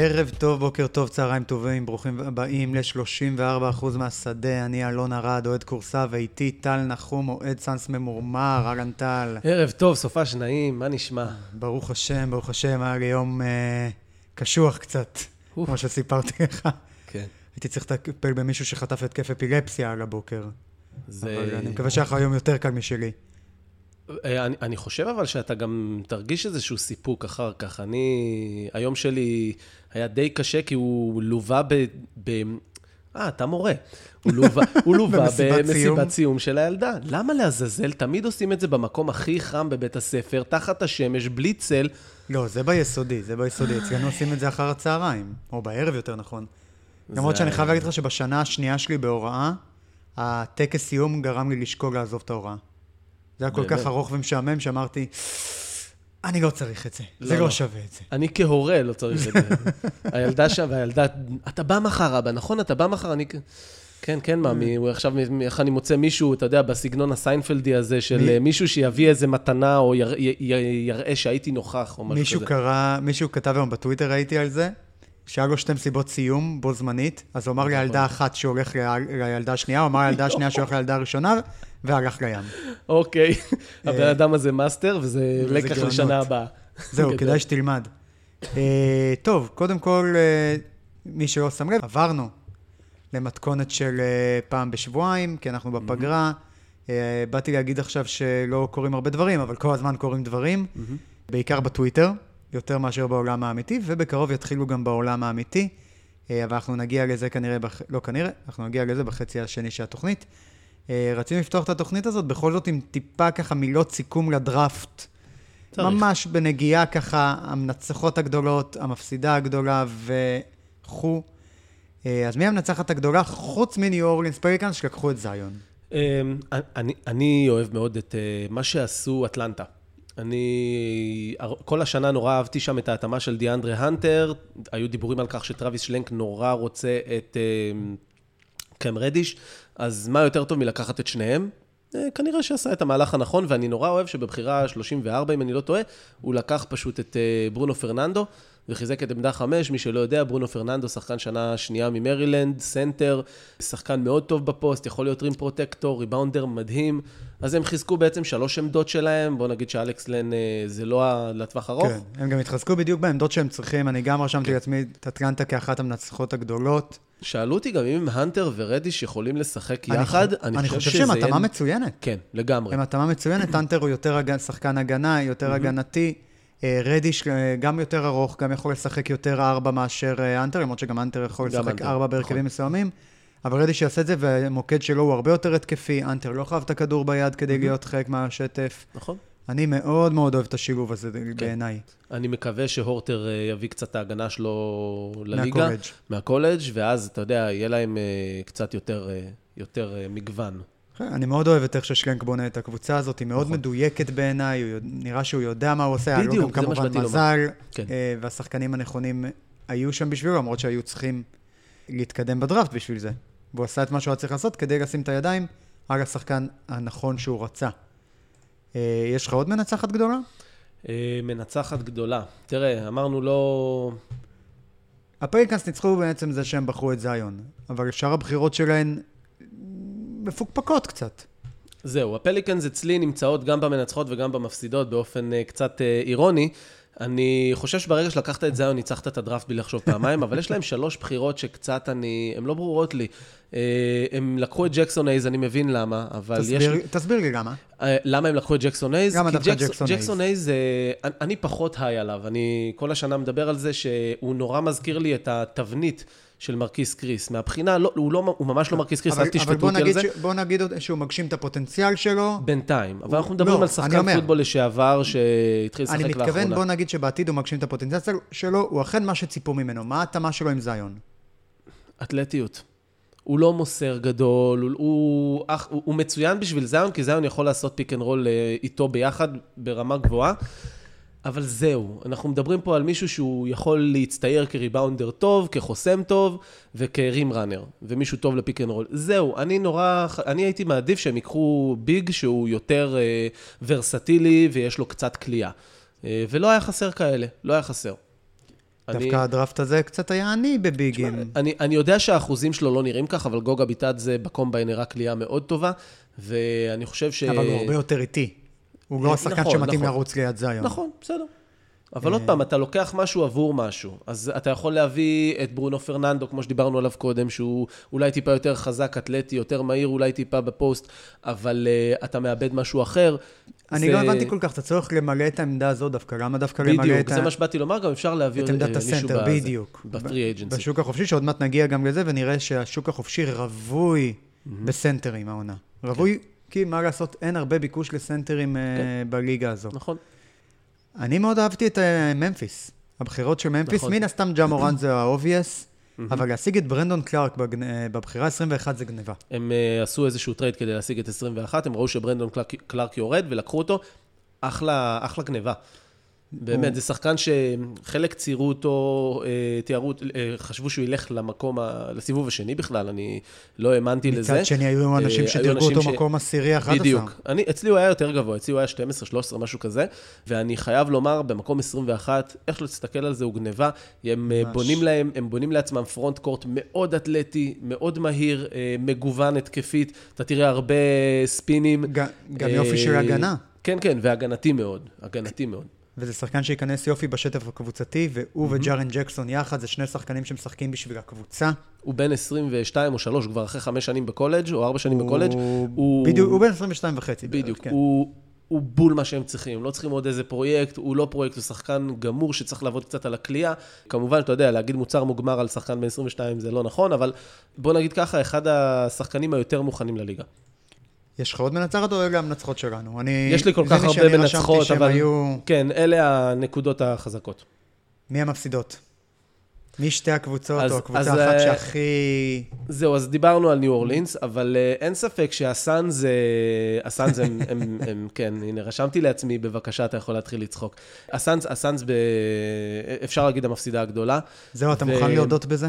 ערב טוב, בוקר טוב, צהריים טובים, ברוכים הבאים ל-34 אחוז מהשדה. אני אלון ארד, אוהד כורסה, ואיתי טל נחום, אוהד סאנס ממורמר, אהלן טל. ערב טוב, סופש נעים, מה נשמע? ברוך השם, ברוך השם, היה לי יום אה, קשוח קצת, אוף. כמו שסיפרתי לך. כן. הייתי צריך לטפל במישהו שחטף התקף אפילפסיה על הבוקר. זה... אבל אני מקווה שהיה לך יום יותר קל משלי. אה, אני, אני חושב אבל שאתה גם תרגיש איזשהו סיפוק אחר כך. אני, היום שלי היה די קשה כי הוא לווה ב... ב... אה, אתה מורה. הוא לווה, הוא לווה במסיבת סיום. של הילדה. למה לעזאזל? תמיד עושים את זה במקום הכי חם בבית הספר, תחת השמש, בלי צל. לא, זה ביסודי, זה ביסודי. אצלנו עושים את זה אחר הצהריים, או בערב יותר נכון. למרות שאני חייב להגיד לך שבשנה השנייה שלי בהוראה, הטקס סיום גרם לי לשקול לעזוב את ההוראה. זה היה כל באמת? כך ארוך ומשעמם שאמרתי, אני לא צריך את זה, לא, זה לא. לא שווה את זה. אני כהורה לא צריך את זה. הילדה שם, והילדה, אתה בא מחר, אבא, נכון? אתה בא מחר? אני... כן, כן, מאמי, הוא עכשיו, איך אני מוצא מישהו, אתה יודע, בסגנון הסיינפלדי הזה, של מי- אה, מישהו שיביא איזה מתנה, או יר- י- י- יראה שהייתי נוכח, או משהו מישהו כזה. קרא, מישהו כתב היום בטוויטר, ראיתי על זה, שהיה לו שתי מסיבות סיום בו זמנית, אז הוא אמר נכון. לילדה אחת שהוא הולך לילדה השנייה, הוא אמר לילדה השנייה שהוא הולך לילדה הראשונה, והלך לים. אוקיי, אה, הבן אדם הזה מאסטר, וזה לקח. לשנה הבאה. זהו. כדאי שתלמד. אה, טוב, קודם כל, אה, מי שלא שם לב, עברנו למתכונת של פעם בשבועיים, כי אנחנו בפגרה. באתי להגיד עכשיו שלא קורים הרבה דברים, אבל כל הזמן קורים דברים, בעיקר בטוויטר, יותר מאשר בעולם האמיתי, ובקרוב יתחילו גם בעולם האמיתי. אה, אבל אנחנו נגיע לזה כנראה, בח... לא כנראה, אנחנו נגיע לזה בחצי השני של התוכנית. אה, רצינו לפתוח את התוכנית הזאת בכל זאת עם טיפה ככה מילות סיכום לדראפט. צריך. ממש בנגיעה ככה, המנצחות הגדולות, המפסידה הגדולה וכו'. אה, אז מי המנצחת הגדולה? חוץ מניו אורלינס פליקאנס שלקחו את זיון. אמ, אני, אני אוהב מאוד את מה שעשו אטלנטה. אני כל השנה נורא אהבתי שם את ההתאמה של דיאנדרה הנטר, היו דיבורים על כך שטרוויס שלנק נורא רוצה את אה, קם רדיש, אז מה יותר טוב מלקחת את שניהם? אה, כנראה שעשה את המהלך הנכון, ואני נורא אוהב שבבחירה 34, אם אני לא טועה, הוא לקח פשוט את אה, ברונו פרננדו, וחיזק את עמדה 5, מי שלא יודע, ברונו פרננדו, שחקן שנה שנייה ממרילנד, סנטר, שחקן מאוד טוב בפוסט, יכול להיות rim protector, rebounder מדהים, אז הם חיזקו בעצם שלוש עמדות שלהם, בוא נגיד שאלכס לן אה, זה לא לטווח ארוך. כן, הם גם התחזקו בדיוק בעמדות שהם צריכים, אני גם רשמתי לעצמי את אטלנטה כאחת המנצחות הגדולות. שאלו אותי גם אם הנטר ורדיש יכולים לשחק אני יחד, חושב- אני חושב שזה שהם יהיה- התאמה מצוינת. כן, לגמרי. הם התאמה מצוינת, האנטר הוא יותר שחקן הגנה, יותר הגנתי. אה, רדיש אה, גם יותר ארוך, גם יכול לשחק יותר ארבע מאשר אה, אנטר, למרות שגם אנטר יכול לשחק ארבע בהרכבים נכון. מסוימים. אבל רדיש יעשה את זה, והמוקד שלו הוא הרבה יותר התקפי. אנטר לא חייב את הכדור ביד כדי להיות חלק מהשטף. נכון. אני מאוד מאוד אוהב את השילוב הזה בעיניי. אני מקווה שהורטר יביא קצת את ההגנה שלו לליגה. מהקולג'. מהקולג', ואז, אתה יודע, יהיה להם קצת יותר, יותר מגוון. כן, אני מאוד אוהב את איך ששלנק בונה את הקבוצה הזאת, היא מאוד נכון. מדויקת בעיניי, נראה שהוא יודע מה הוא עושה, היה לו גם כמובן. מזל, כן. אה, והשחקנים הנכונים היו שם בשבילו, למרות שהיו צריכים להתקדם בדראפט בשביל זה. והוא עשה את מה שהוא היה צריך לעשות כדי לשים את הידיים על השחקן הנכון שהוא רצה. אה, יש לך עוד מנצחת גדולה? אה, מנצחת גדולה. תראה, אמרנו לא... הפריקנס ניצחו בעצם זה שהם בחרו את זיון, אבל שאר הבחירות שלהן מפוקפקות קצת. זהו, הפליקנס אצלי נמצאות גם במנצחות וגם במפסידות באופן אה, קצת אה, אירוני. אני חושב שברגע שלקחת את זיון, ניצחת את הדראפט בלי לחשוב פעמיים, אבל יש להם שלוש בחירות שקצת אני... הן לא ברורות לי. אה, הם לקחו את ג'קסון אייז, אני מבין למה, אבל יש... תסביר, תסביר לי למה. למה הם לקחו את ג'קסון הייז? למה דווקא ג'קס- ג'קסון הייז? ג'קסון הייז, אני פחות high עליו. אני כל השנה מדבר על זה שהוא נורא מזכיר לי את התבנית של מרקיס קריס. מהבחינה, לא, הוא, לא, הוא ממש לא מרקיס קריס, אבל, אל אבל תשפטו אותי על זה. ש, בוא נגיד שהוא מגשים את הפוטנציאל שלו. בינתיים. אבל הוא- אנחנו מדברים לא, על אני שחקן. פוטבול לשעבר שהתחיל לשחק אני לאחרונה. מתכוון, בוא נגיד שבעתיד הוא מגשים את הפוטנציאל שלו, הוא אכן מה שציפו ממנו. מה ההתאמה שלו עם זיון? אתלטיות. הוא לא מוסר גדול, הוא, הוא, הוא, הוא מצוין בשביל זיון, כי זיון יכול לעשות pick and roll איתו ביחד ברמה גבוהה. אבל זהו, אנחנו מדברים פה על מישהו שהוא יכול להצטייר כ rebounder טוב, כחוסם טוב וכ rim runner, ומישהו טוב ל pick and roll. זהו, אני נורא, אני הייתי מעדיף שהם ייקחו big שהוא יותר אה, ורסטילי ויש לו קצת קליעה. אה, ולא היה חסר כאלה, לא היה חסר. דווקא אני- הדראפט הזה קצת היה עני בביגים. אני, אני יודע שהאחוזים שלו לא נראים כך, אבל גוגה ביטאדזה בקומביין נראה כליאה מאוד טובה, ואני חושב ש... אבל הוא הרבה יותר איטי. הוא לא אה, השחקן נכון, שמתאים נכון. לרוץ ליד זיון. נכון, בסדר. אבל עוד פעם, אתה לוקח משהו עבור משהו. אז אתה יכול להביא את ברונו פרננדו, כמו שדיברנו עליו קודם, שהוא אולי טיפה יותר חזק, אתלטי, יותר מהיר, אולי טיפה בפוסט, אבל uh, אתה מאבד משהו אחר. אני זה- לא הבנתי כל כך, אתה צריך למלא את העמדה הזו דווקא, למה דווקא למלא בדיוק, את זה ה- מה שבאתי לומר, גם אפשר להביא את אה, עמדת הסנטר, בדיוק. ב free agency. בשוק החופשי, שעוד מעט נגיע גם לזה, ונראה שהשוק החופשי רווי בסנטרים העונה. רווי, כי מה לעשות, אין הרבה ביקוש לסנטרים אה, בליגה הזו. נכון. אני מאוד אהבתי את אה, ממפיס. הבחירות של ממפיס, נכון. מן הסתם ג'ה מורן זה ה-obvious, אבל להשיג את ברנדון קלארק בגנ- אה, בבחירה 21 זה גניבה. הם uh, עשו איזשהו trade כדי להשיג את 21, הם ראו שברנדון קלארק, קלארק יורד ולקחו אותו. אחלה, אחלה גניבה. באמת, זה שחקן שחלק ציירו אותו, אה, תיארו, אה, חשבו שהוא ילך למקום, ה- לסיבוב השני בכלל, אני לא האמנתי לזה. מצד שני, היו אנשים אה, שדירגו אנשים אותו ש- מקום עשירי 11. בדיוק. אני, אצלי הוא היה יותר גבוה, אצלי הוא היה 12, 13, משהו כזה, ואני חייב לומר, במקום 21, איך שלא תסתכל על זה, הוא גניבה. הם ממש. בונים להם, הם בונים לעצמם פרונט קורט מאוד אתלטי, מאוד מהיר, מגוון התקפית. אתה תראה הרבה ספינים. גם אה, יופי של הגנה. כן, כן, והגנתי מאוד, הגנתי מאוד. וזה שחקן שייכנס יופי בשטף הקבוצתי, והוא וג'ארן ג'קסון יחד, זה שני שחקנים שמשחקים בשביל הקבוצה. הוא בן 22 או 3, כבר אחרי 5 שנים בקולג' או 4 שנים בקולג'. הוא- בדיוק, הוא בן 22 וחצי. בערך, בדיוק, כן. הוא, הוא בול מה שהם צריכים, הם לא צריכים עוד איזה פרויקט, הוא לא פרויקט, הוא שחקן גמור שצריך לעבוד קצת על הכלייה. כמובן, אתה יודע, להגיד מוצר מוגמר על שחקן בן 22 זה לא נכון, אבל בוא נגיד ככה, אחד השחקנים היותר מוכנים לליגה. יש לך עוד מנצחת או אלה המנצחות שלנו? אני... יש לי כל זה כך הרבה מנצחות, אבל... היו... כן, אלה הנקודות החזקות. מי המפסידות? מי שתי הקבוצות, אז- או הקבוצה אז, אחת אה, שהכי... זהו, אז דיברנו על ניו אורלינס, אבל uh, אין ספק שהסאנז, uh, הסאנז הם, הם, הם, כן, הנה, רשמתי לעצמי, בבקשה, אתה יכול להתחיל לצחוק. הסאנז, הסאנז, ב... אפשר להגיד המפסידה הגדולה. זהו, אתה ו- מוכן להודות בזה?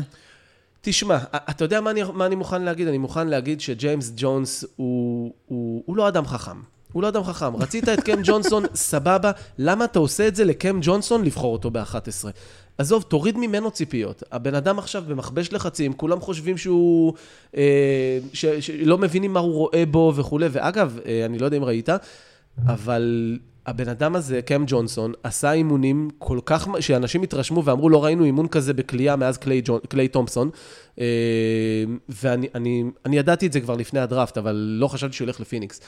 תשמע, אתה יודע מה אני, מה אני מוכן להגיד? אני מוכן להגיד שג'יימס ג'ונס הוא, הוא, הוא לא אדם חכם. הוא לא אדם חכם. רצית את קם ג'ונסון, סבבה, למה אתה עושה את זה לקם ג'ונסון לבחור אותו ב-11? עזוב, תוריד ממנו ציפיות. הבן אדם עכשיו במכבש לחצים, כולם חושבים שהוא... אה, ש, שלא מבינים מה הוא רואה בו וכולי. ואגב, אה, אני לא יודע אם ראית, אבל הבן אדם הזה, קם ג'ונסון, עשה אימונים כל כך, שאנשים התרשמו ואמרו, לא ראינו אימון כזה בכלייה מאז קליי, ג'ון, קליי תומפסון. אה, ואני אני, אני ידעתי את זה כבר לפני הדראפט, אבל לא חשבתי שהוא ילך לפיניקס.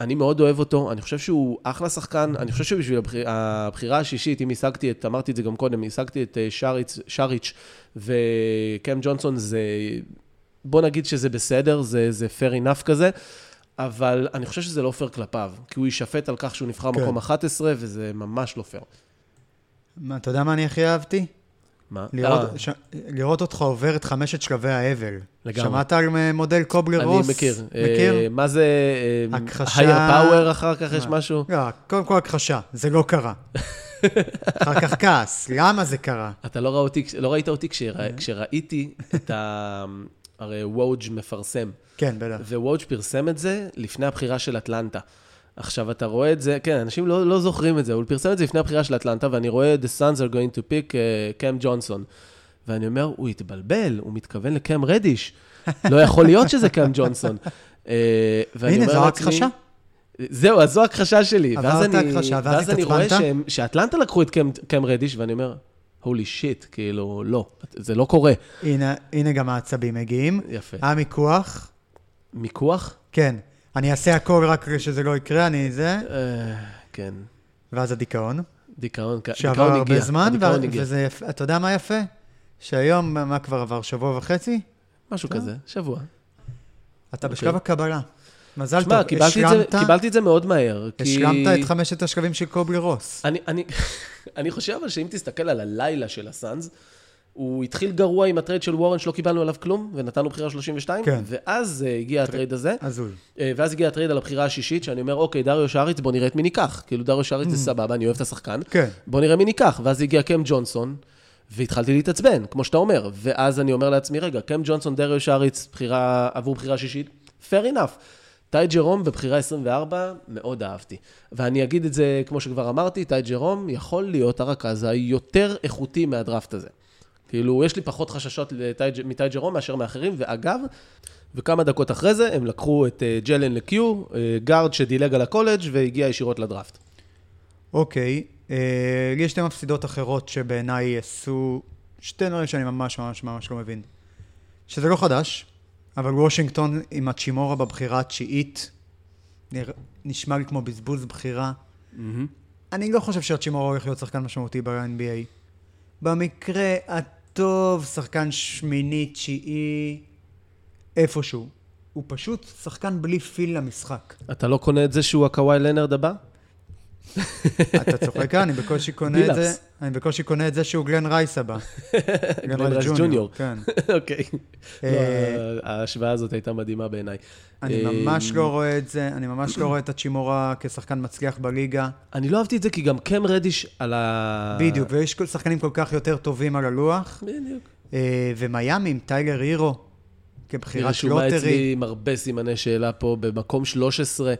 אני מאוד אוהב אותו, אני חושב שהוא אחלה שחקן, אני חושב שבשביל הבחיר, הבחירה השישית, אם השגתי את, אמרתי את זה גם קודם, השגתי את אה, שריץ, שריץ' וקם ג'ונסון, זה, בוא נגיד שזה בסדר, זה, זה fair enough כזה, אבל אני חושב שזה לא פייר כלפיו, כי הוא יישפט על כך שהוא נבחר כן. מקום 11, וזה ממש לא פייר. מה, אתה יודע מה אני הכי אהבתי? מה? לראות, אה, ש... לראות אותך עובר את חמשת שלבי האבל. לגמרי. שמעת על מודל קובלר אני רוס? מכיר. מכיר? אה, מה זה... אה, הכחשה- higher power אחר כך יש מה? משהו? לא, קודם כל הכחשה, זה לא קרה. אחר כך כעס, למה זה קרה? אתה לא, ראה אותי, לא ראית אותי כשרא, כשראיתי את ה... הרי וואוג' מפרסם, כן, בטח. ווואוג' פרסם את זה לפני הבחירה של אטלנטה. עכשיו, אתה רואה את זה, כן, אנשים לא, לא זוכרים את זה, הוא פרסם את זה לפני הבחירה של אטלנטה, ואני רואה The Suns are going to pick uh, קם ג'ונסון. ואני אומר, הוא התבלבל, הוא מתכוון לקם רדיש. לא יכול להיות שזה קם ג'ונסון. אה, ואני הנה, אומר זו ההכחשה. זהו, אז זו הכחשה שלי. עברת הכחשה, ואז ואז אני רואה התעצבנת? שהם, שאטלנטה לקחו את קם רדיש, ואני אומר, הולי שיט, כאילו, לא, זה לא קורה. הנה, הנה גם העצבים מגיעים. יפה. המיקוח, מיקוח? כן. אני אעשה הכל רק כדי שזה לא יקרה, אני זה, אה, כן. ואז הדיכאון. דיכאון, דיכאון שעבר הגיע. הרבה זמן. וזה יפה. אתה יודע מה יפה? שהיום, מה כבר עבר? שבוע וחצי? משהו כזה, שבוע. אתה אוקיי. בשלב הקבלה. מזל טוב, שמע, קיבלתי את זה- קיבלתי את זה מאוד מהר. כי- השלמת את חמשת השלבים של קובלר רוס. אני, אני, אני חושב אבל שאם תסתכל על הלילה של הסאנז, הוא התחיל גרוע עם ה trade של וורן שלא קיבלנו עליו כלום, ונתנו בחירה 32, כן. ואז אה, הגיע ה trade הזה. הזוי. אה, ואז הגיע ה trade על הבחירה השישית, שאני אומר, אוקיי, דריו שריץ, בוא נראה את מי ניקח. כאילו, דריו שריץ זה סבבה, אני אוהב את השחקן. כן. בוא נראה מי ניקח. ואז הגיע קם ג'ונסון, והתחלתי להתעצבן, כמו שאתה אומר. ואז אני אומר לעצמי, רגע, קם ג'ונסון, דריו שריץ, בחירה, עבור בחירה שישית, fair enough. טי ג'רום בבחירה 24, מאוד אהבתי. ואני אגיד את זה, כמו שכבר אמרתי, טי ג'רום יכול להיות הרכז היותר איכותי מהדראפט הזה. כאילו, יש לי פחות חששות מטי ג'רום מאשר מאחרים, ואגב, וכמה דקות אחרי זה, הם לקחו את אה, ג'לן לקיו, אה, גארד שדילג על הקולג' והגיע ישירות לדראפט. אוקיי, אה, לי יש שתי מפסידות אחרות שבעיניי עשו שתי דברים שאני ממש ממש ממש לא מבין. שזה לא חדש, אבל וושינגטון עם הצ'ימורה בבחירה התשיעית, נשמע לי כמו בזבוז בחירה. אני לא חושב שהצ'ימורה הולך להיות שחקן משמעותי ב-NBA. במקרה הטוב, שחקן שמיני, תשיעי, איפשהו. הוא פשוט שחקן בלי פיל למשחק. אתה לא קונה את זה שהוא הקוואי לנרד הבא? אתה צוחק, אה? אני בקושי קונה את זה. אני בקושי קונה את זה שהוא גלן רייס הבא. גלן רייס ג'וניור. כן. אוקיי. לא, אה, ההשוואה הזאת הייתה מדהימה בעיניי. אני אה, ממש לא רואה את זה, אני ממש לא רואה את האצ'ימורה כשחקן מצליח בליגה. אני לא אהבתי את זה, כי גם קם רדיש על ה... בדיוק, ויש שחקנים כל כך יותר טובים על הלוח. בדיוק. ומיאמי עם טיילר הירו, כבחירת רשומה lottery. אצלי עם הרבה סימני שאלה פה, במקום 13,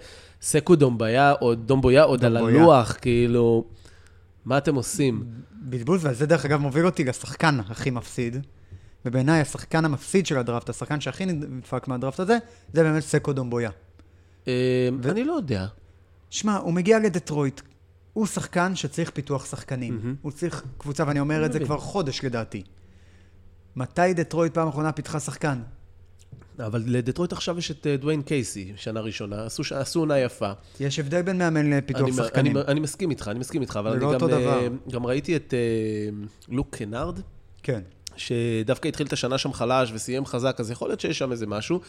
סקו דומביה, או דומבויה עוד על. הלוח, כאילו, מה אתם עושים? בזבוז, וזה דרך אגב מוביל אותי לשחקן הכי מפסיד. ובעיניי השחקן המפסיד של הדראפט, השחקן שהכי נדפק מהדראפט הזה, זה באמת סקו דומבויה. אה, אני לא יודע. שמע, הוא מגיע לדטרויט. הוא שחקן שצריך פיתוח שחקנים. הוא צריך קבוצה, ואני אומר את זה. כבר חודש לדעתי. מתי דטרויט פעם אחרונה פיתחה שחקן? אבל לדטרויט עכשיו יש את אה, דוויין קייסי, שנה ראשונה, עשו, עשו עונה יפה. יש הבדל בין מאמן לפיתוח אני, שחקנים. אני, אני מסכים איתך, אני מסכים איתך, אבל אני לא גם. אה, גם ראיתי את אה, לוק קנארד, כן. שדווקא התחיל את השנה שם חלש וסיים חזק, אז יכול להיות שיש שם איזה משהו.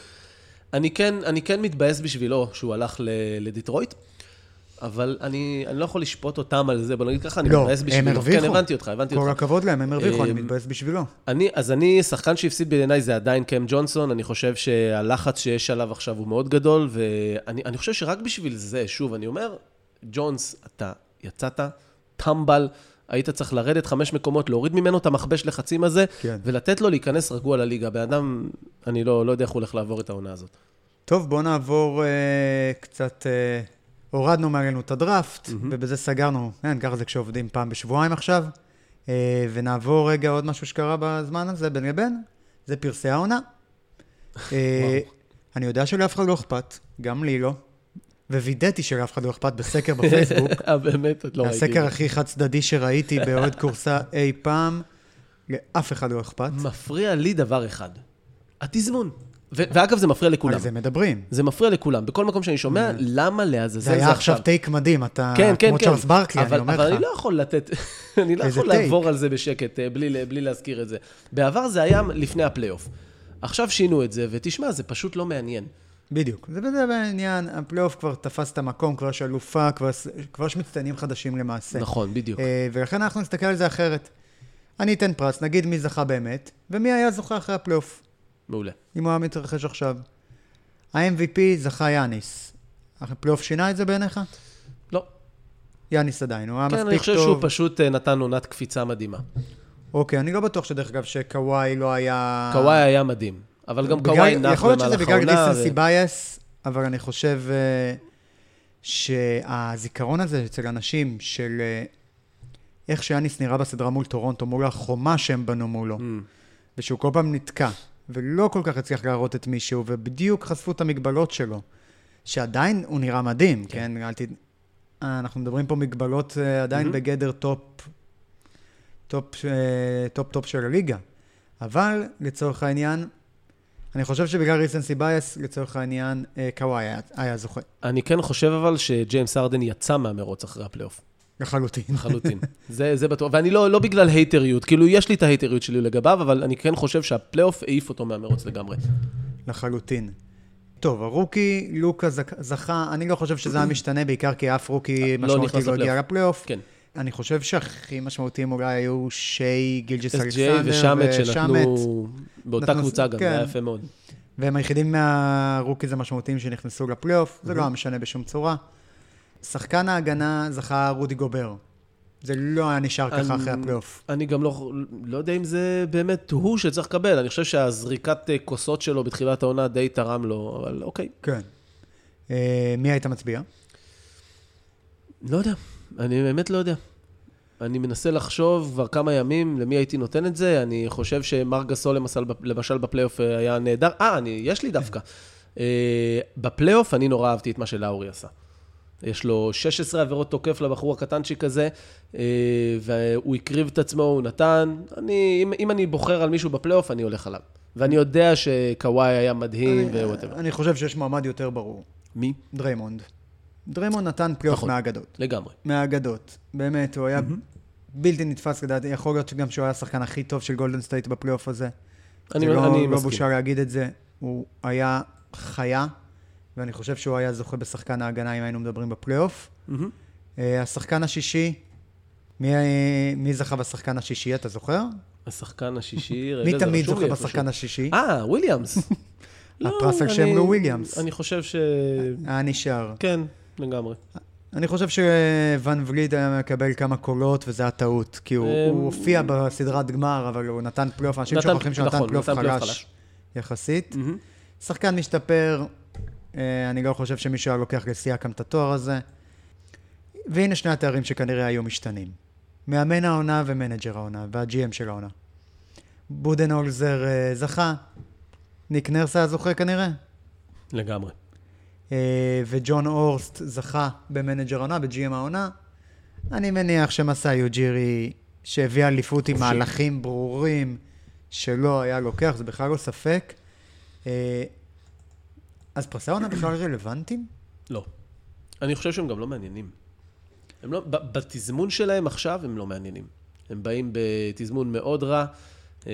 אני כן, אני כן מתבאס בשבילו שהוא הלך ל- לדיטרויט, אבל אני, אני לא יכול לשפוט אותם על זה, בוא נגיד ככה, אני לא, מתבאס הם בשבילו. הרוויחו. כן, הבנתי אותך, הבנתי כל אותך. הכבוד להם, הם הרוויחו, אני אה, מתבאס בשבילו. אני, אז אני, שחקן שהפסיד בעיניי זה עדיין קם ג'ונסון, אני חושב שהלחץ שיש עליו עכשיו הוא מאוד גדול, ואני אני חושב שרק בשביל זה, שוב, אני אומר, ג'ונס, אתה יצאת, טמבל, היית צריך לרדת חמש מקומות, להוריד ממנו את המכבש לחצים הזה, כן. ולתת לו להיכנס רגוע לליגה. בן אדם, אני לא, לא יודע איך הוא הולך לעבור את העונה הזאת. טוב, בואו נעבור אה, קצת... אה, הורדנו מעלינו את הדראפט, ובזה סגרנו. כן, ככה זה כשעובדים פעם בשבועיים עכשיו. אה, ונעבור רגע עוד משהו שקרה בזמן הזה, בין לבין. זה פרסי העונה. אה, אני יודע שלאף אחד לא אכפת, גם לי לא. ווידאתי שלאף אחד לא אכפת בסקר בפייסבוק. אה, באמת, את לא ראיתי. הסקר הכי חד צדדי שראיתי באוהד קורסה אי פעם, לאף אחד לא אכפת. מפריע לי דבר אחד, התזמון. ואגב, זה מפריע לכולם. על זה מדברים. זה מפריע לכולם. בכל מקום שאני שומע, למה לעזאזל זה היה עכשיו טייק מדהים, אתה כן, כן, כמו כן. צ'ארלס ברקלי, אני אבל, אומר אבל לך. אני לא יכול לתת, אני לא יכול. לעבור על זה בשקט אה, בלי, להזכיר את זה. בעבר זה היה לפני הפלייאוף. עכשיו שינו את זה, ותשמע, זה פשוט לא מעניין. בדיוק. זה בזה בעניין, הפלייאוף כבר תפס את המקום, כבר יש אלופה, כבר, כבר יש מצטיינים חדשים למעשה. נכון, בדיוק. אה, ולכן אנחנו נסתכל על זה אחרת. אני אתן פרס, נגיד מי זכה באמת, ומי היה זוכה אחרי הפלייאוף, מעולה. אם הוא היה מתרחש עכשיו. ה-MVP זכה יאניס. הפלייאוף שינה את זה בעיניך? לא. יאניס עדיין, הוא היה כן, מספיק טוב. אני חושב שהוא פשוט אה, נתן עונת קפיצה מדהימה. אוקיי, אני לא בטוח שדרך אגב שקוואי לא היה... קוואי היה מדהים, אבל גם בגלל- קוואי נח במהלך יכול להיות שזה בגלל העונה. recency bias, אבל אני חושב אה, שהזיכרון הזה אצל אנשים של אה, איך שיאניס נראה בסדרה מול טורונטו, מול החומה שהם בנו מולו, Mm. ושהוא כל פעם נתקע, ולא כל כך הצליח להראות את מישהו, ובדיוק חשפו את המגבלות שלו, שעדיין הוא נראה מדהים, כן? אל ת... אה, אנחנו מדברים פה מגבלות אה, עדיין Mhm. בגדר טופ, טופ, אה, טופ טופ של הליגה. אבל לצורך העניין, אני חושב שבגלל recency bias, לצורך העניין, קוואי היה, היה זוכה, אני כן חושב אבל שג'יימס הארדן יצא מהמרוץ אחרי הפלייאוף. לחלוטין. לחלוטין. זה, זה בטוח. ואני לא, לא בגלל הייטריות, כאילו, יש לי את ההייטריות שלי לגביו, אבל אני כן חושב שהפלייאוף העיף אותו מהמרוץ לגמרי. לחלוטין. טוב, ה rookie, לוקה זכ- זכה, אני לא חושב שזה היה משתנה, בעיקר כי אף rookie לא משמעותי לא הגיע לפלייאוף. כן. אני חושב שהכי משמעותיים אולי היו שי, גילג'ס אלכסנדר ושמט שנתנו באותה קבוצה גם, זה כן. היה יפה מאוד. והם היחידים מה rookies המשמעותיים שנכנסו לפלייאוף, זה לא. היה משנה בשום צורה. שחקן ההגנה זכה רודי גובר. זה לא היה נשאר ככה אני- אחרי הפלייאוף. אני גם לא, לא יודע אם זה באמת הוא שצריך לקבל, אני חושב שהזריקת אה, כוסות שלו בתחילת העונה די תרם לו, אבל אוקיי. כן. אה, מי היית מצביע? לא יודע, אני באמת לא יודע. אני מנסה לחשוב כבר כמה ימים למי הייתי נותן את זה, אני חושב שמר גסול למשל, למשל בפלייאוף אה, היה נהדר. אה, יש לי דווקא. אה, בפלייאוף אני נורא אהבתי את מה שלאורי עשה. יש לו 16 עבירות תוקף לבחור הקטנצ'יק הזה, אה, והוא הקריב את עצמו, הוא נתן. אני, אם, אם אני בוחר על מישהו בפלייאוף, אני הולך עליו. ואני יודע שקוואי היה מדהים אני- whatever. אני חושב שיש מועמד יותר ברור. מי? דריימונד. דריימונד נתן פלייאוף נכון. מהאגדות. לגמרי. מהאגדות. באמת, הוא היה בלתי נתפס לדעתי. יכול להיות שגם שהוא היה השחקן הכי טוב של גולדן סטייט בפלייאוף הזה. אני, זה לא, אני לא מסכים. בושה להגיד את זה. הוא היה חיה, ואני חושב שהוא היה זוכה בשחקן ההגנה אם היינו מדברים בפלייאוף. אה, השחקן השישי, מי, אה, מי זכה בשחקן השישי, אתה זוכר? השחקן השישי, רגע, מי זה תמיד רשום זוכה לי בשחקן איפשהו. השישי? אה, וויליאמס. לא, הפרס על שם לו וויליאמס. אני חושב ש... היה נשאר. כן, לגמרי. אני חושב שואן וליט היה מקבל כמה קולות, וזה היה טעות. כי הוא, הוא הופיע בסדרת גמר, אבל הוא נתן פלייאוף, אנשים שוכחים שהוא נתן נכון, פלייאוף חלש. יחסית. שחקן משתפר, אה, אני לא חושב שמישהו היה לוקח לסיאקם את התואר הזה. והנה שני התארים שכנראה היו משתנים. מאמן העונה ומנג'ר העונה, וה-GM של העונה. בודנהולזר אה, זכה, ניק נרס היה זוכה כנראה, לגמרי. אה, וג'ון הורסט זכה במנג'ר העונה, ב-GM העונה. אני מניח שמסאי יוג'ירי, שהביא אליפות עם. מהלכים ברורים, שלא היה לוקח, זה בכלל לא ספק. אה, אז פרסי העונה בכלל רלוונטיים? לא. אני חושב שהם גם לא מעניינים. הם לא, בתזמון שלהם עכשיו הם לא מעניינים. הם באים בתזמון מאוד רע, אה,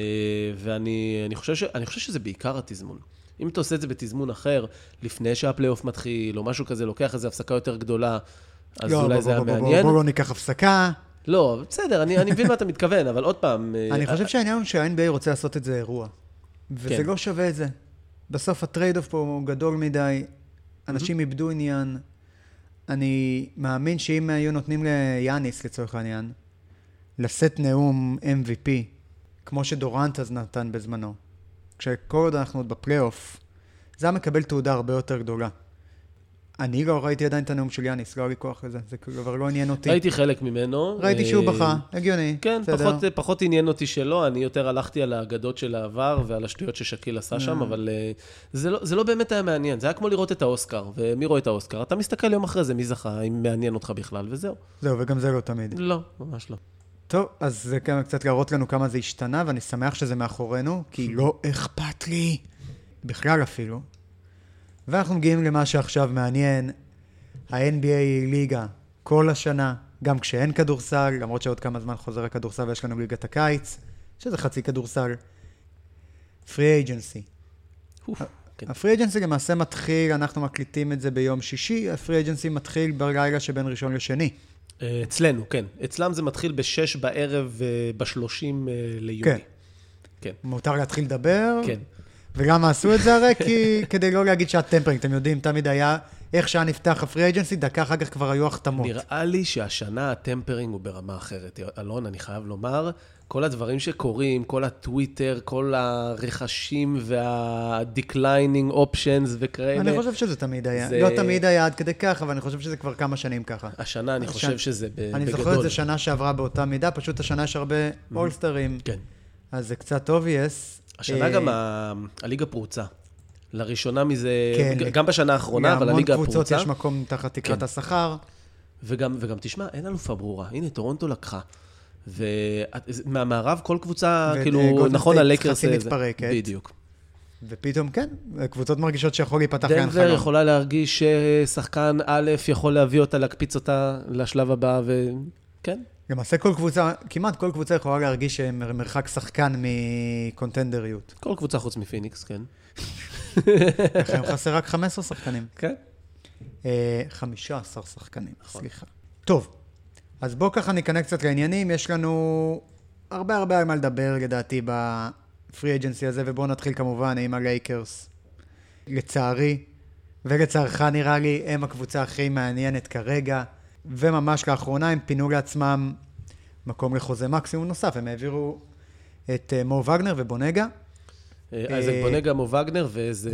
ואני אני חושב, ש, אני חושב שזה בעיקר התזמון. אם אתה עושה את זה בתזמון אחר, לפני שהפלייאוף מתחיל, או משהו כזה, לוקח איזו הפסקה יותר גדולה, אז לא, אולי בוא, זה היה בוא, בוא, בוא, מעניין. בואו לא ניקח הפסקה. לא, בסדר, אני, אני מבין מה אתה מתכוון, אבל עוד פעם... אה, אני חושב שהעניין הוא שה-NBA רוצה לעשות את זה אירוע. וזה כן. לא שווה את זה. בסוף ה trade-off פה הוא גדול מדי, אנשים איבדו עניין. אני מאמין שאם היו נותנים ליאניס, לצורך העניין, לשאת נאום MVP, כמו שדורנט אז נתן בזמנו, כשכל עוד אנחנו עוד בפלייאוף, זה היה מקבל תהודה הרבה יותר גדולה. אני לא ראיתי עדיין את הנאום של יאניס, לא היה לי כוח לזה, זה כבר לא עניין אותי. ראיתי חלק ממנו. ראיתי שהוא אה, בכה, הגיוני, כן. פחות, פחות עניין אותי שלא, אני יותר הלכתי על האגדות של העבר ועל השטויות ששקיל עשה שם, אה. אבל אה, זה לא, זה לא באמת היה מעניין, זה היה כמו לראות את האוסקר, ומי רואה את האוסקר? אתה מסתכל יום אחרי זה מי זכה, אם מעניין אותך בכלל, וזהו. זהו, וגם זה לא תמיד. לא, ממש לא. טוב, אז זה קצת להראות לנו כמה זה השתנה, ואני שמח שזה מאחורינו, כי לא אכפת לי, בכלל אפילו. ואנחנו מגיעים למה שעכשיו מעניין. ה-NBA היא ליגה כל השנה, גם כשאין כדורסל, למרות שעוד כמה זמן חוזר הכדורסל ויש לנו ליגת הקיץ, שזה חצי כדורסל. free agency. ה free agency למעשה מתחיל, אנחנו מקליטים את זה ביום שישי, ה free agency מתחיל בלילה שבין ראשון לשני. אה, אצלנו, כן. אצלם זה מתחיל בשש בערב ב-30 ליוני. כן. כן. מותר להתחיל לדבר. כן. ולמה עשו את זה הרי? כי כדי לא להגיד שהיה tampering, אתם יודעים, תמיד היה, איך שהיה נפתח הפרי אג'נסי, דקה אחר כך כבר היו החתמות. נראה לי שהשנה הטמפרינג הוא ברמה אחרת. אלון, אני חייב לומר, כל הדברים שקורים, כל הטוויטר, כל הרכשים וה-declining options וכאלה, אני חושב שזה תמיד היה. זה- לא תמיד היה עד כדי כך, אבל אני חושב שזה כבר כמה שנים ככה. השנה אני הש- חושב שזה בגדול. אני זוכר את זה שנה שעברה באותה מידה, פשוט השנה יש הרבה אולסטרים, כן. אז זה קצת obvious. השנה אה, גם הליגה פרוצה. לראשונה מזה, כן, גם בשנה האחרונה, אבל הליגה להמון קבוצות פרוצה. יש מקום תחת תקרת כן. השכר. וגם, וגם תשמע, אין אלופה ברורה. הנה, טורונטו לקחה. ומהמערב כל קבוצה, ו- כאילו, גולדן נכון, הלייקרס... חצי זה- מתפרקת. בדיוק. ופתאום, כן, קבוצות מרגישות שיכול להיפתח כאן דנבר חלום. יכולה להרגיש ששחקן א' יכול להביא אותה, להקפיץ אותה לשלב הבא, וכן. לכן כל קבוצה, כמעט כל קבוצה יכולה להרגיש שהם מרחק שחקן מקונטנדריות. כל קבוצה חוץ מפיניקס, כן. לכן חסר רק 15 שחקנים. כן. אה, 15 שחקנים, נכון. סליחה. טוב, אז בואו ככה ניכנס קצת לעניינים. יש לנו הרבה הרבה על מה לדבר, לדעתי, בפרי אג'נסי הזה, ובואו נתחיל כמובן עם הלייקרס. לצערי, ולצערך נראה לי, הם הקבוצה הכי מעניינת כרגע, וממש לאחרונה הם פינו לעצמם מקום לחוזה מקסימום נוסף. הם העבירו את אה, מו וגנר ובונגה. אה, אייזק בונגה, מו וגנר ואיזה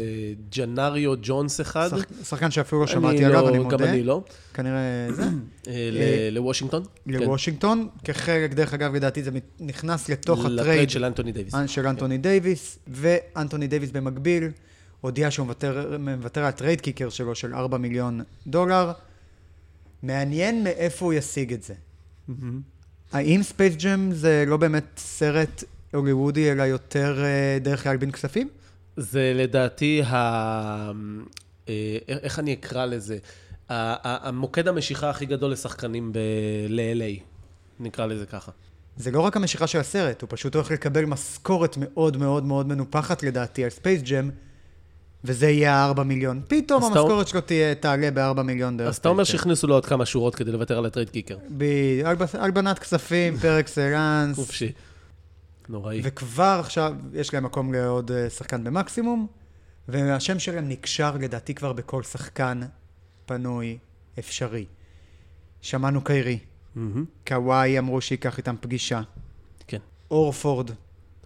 ג'מריו ג'ונס אחד. שח... שחקן שאפילו לא שמעתי עליו, אני מודה. גם אני לא. כנראה זה. אה, לוושינגטון. כן. לוושינגטון, כחלק, דרך אגב, לדעתי זה נכנס לתוך ל trade ה trade של אנטוני דייוויס. של אנטוני דייוויס, ואנטוני דייוויס במקביל הודיע שהוא מוותר, מוותר על ה trade kicker שלו של 4 מיליון דולר. מעניין מאיפה הוא ישיג את זה. האם ספייס ג'ם זה לא באמת סרט הוליוודי, אלא יותר אה, דרך להלבין כספים? זה לדעתי ה... אה, איך אני אקרא לזה? המוקד המשיכה הכי גדול לשחקנים ל-LA, נקרא לזה ככה. זה לא רק המשיכה של הסרט, הוא פשוט הולך לקבל משכורת מאוד מאוד מאוד מנופחת לדעתי על ספייס ג'ם, וזה יהיה ה-4 מיליון. פתאום אתה- המשכורת שלו תהיה, תעלה ב-4 מיליון דרך אז אתה אומר ג'ם. שהכניסו לו עוד כמה שורות כדי לוותר על ה trade kicker. ב- הלבס- הלבנת כספים, פר אקסלנס, חופשי. נוראי. וכבר עכשיו יש להם מקום לעוד אה, שחקן במקסימום, והשם שלהם נקשר לדעתי כבר בכל שחקן פנוי אפשרי. שמענו קיירי. קוואי אמרו שייקח איתם פגישה, כן. אורפורד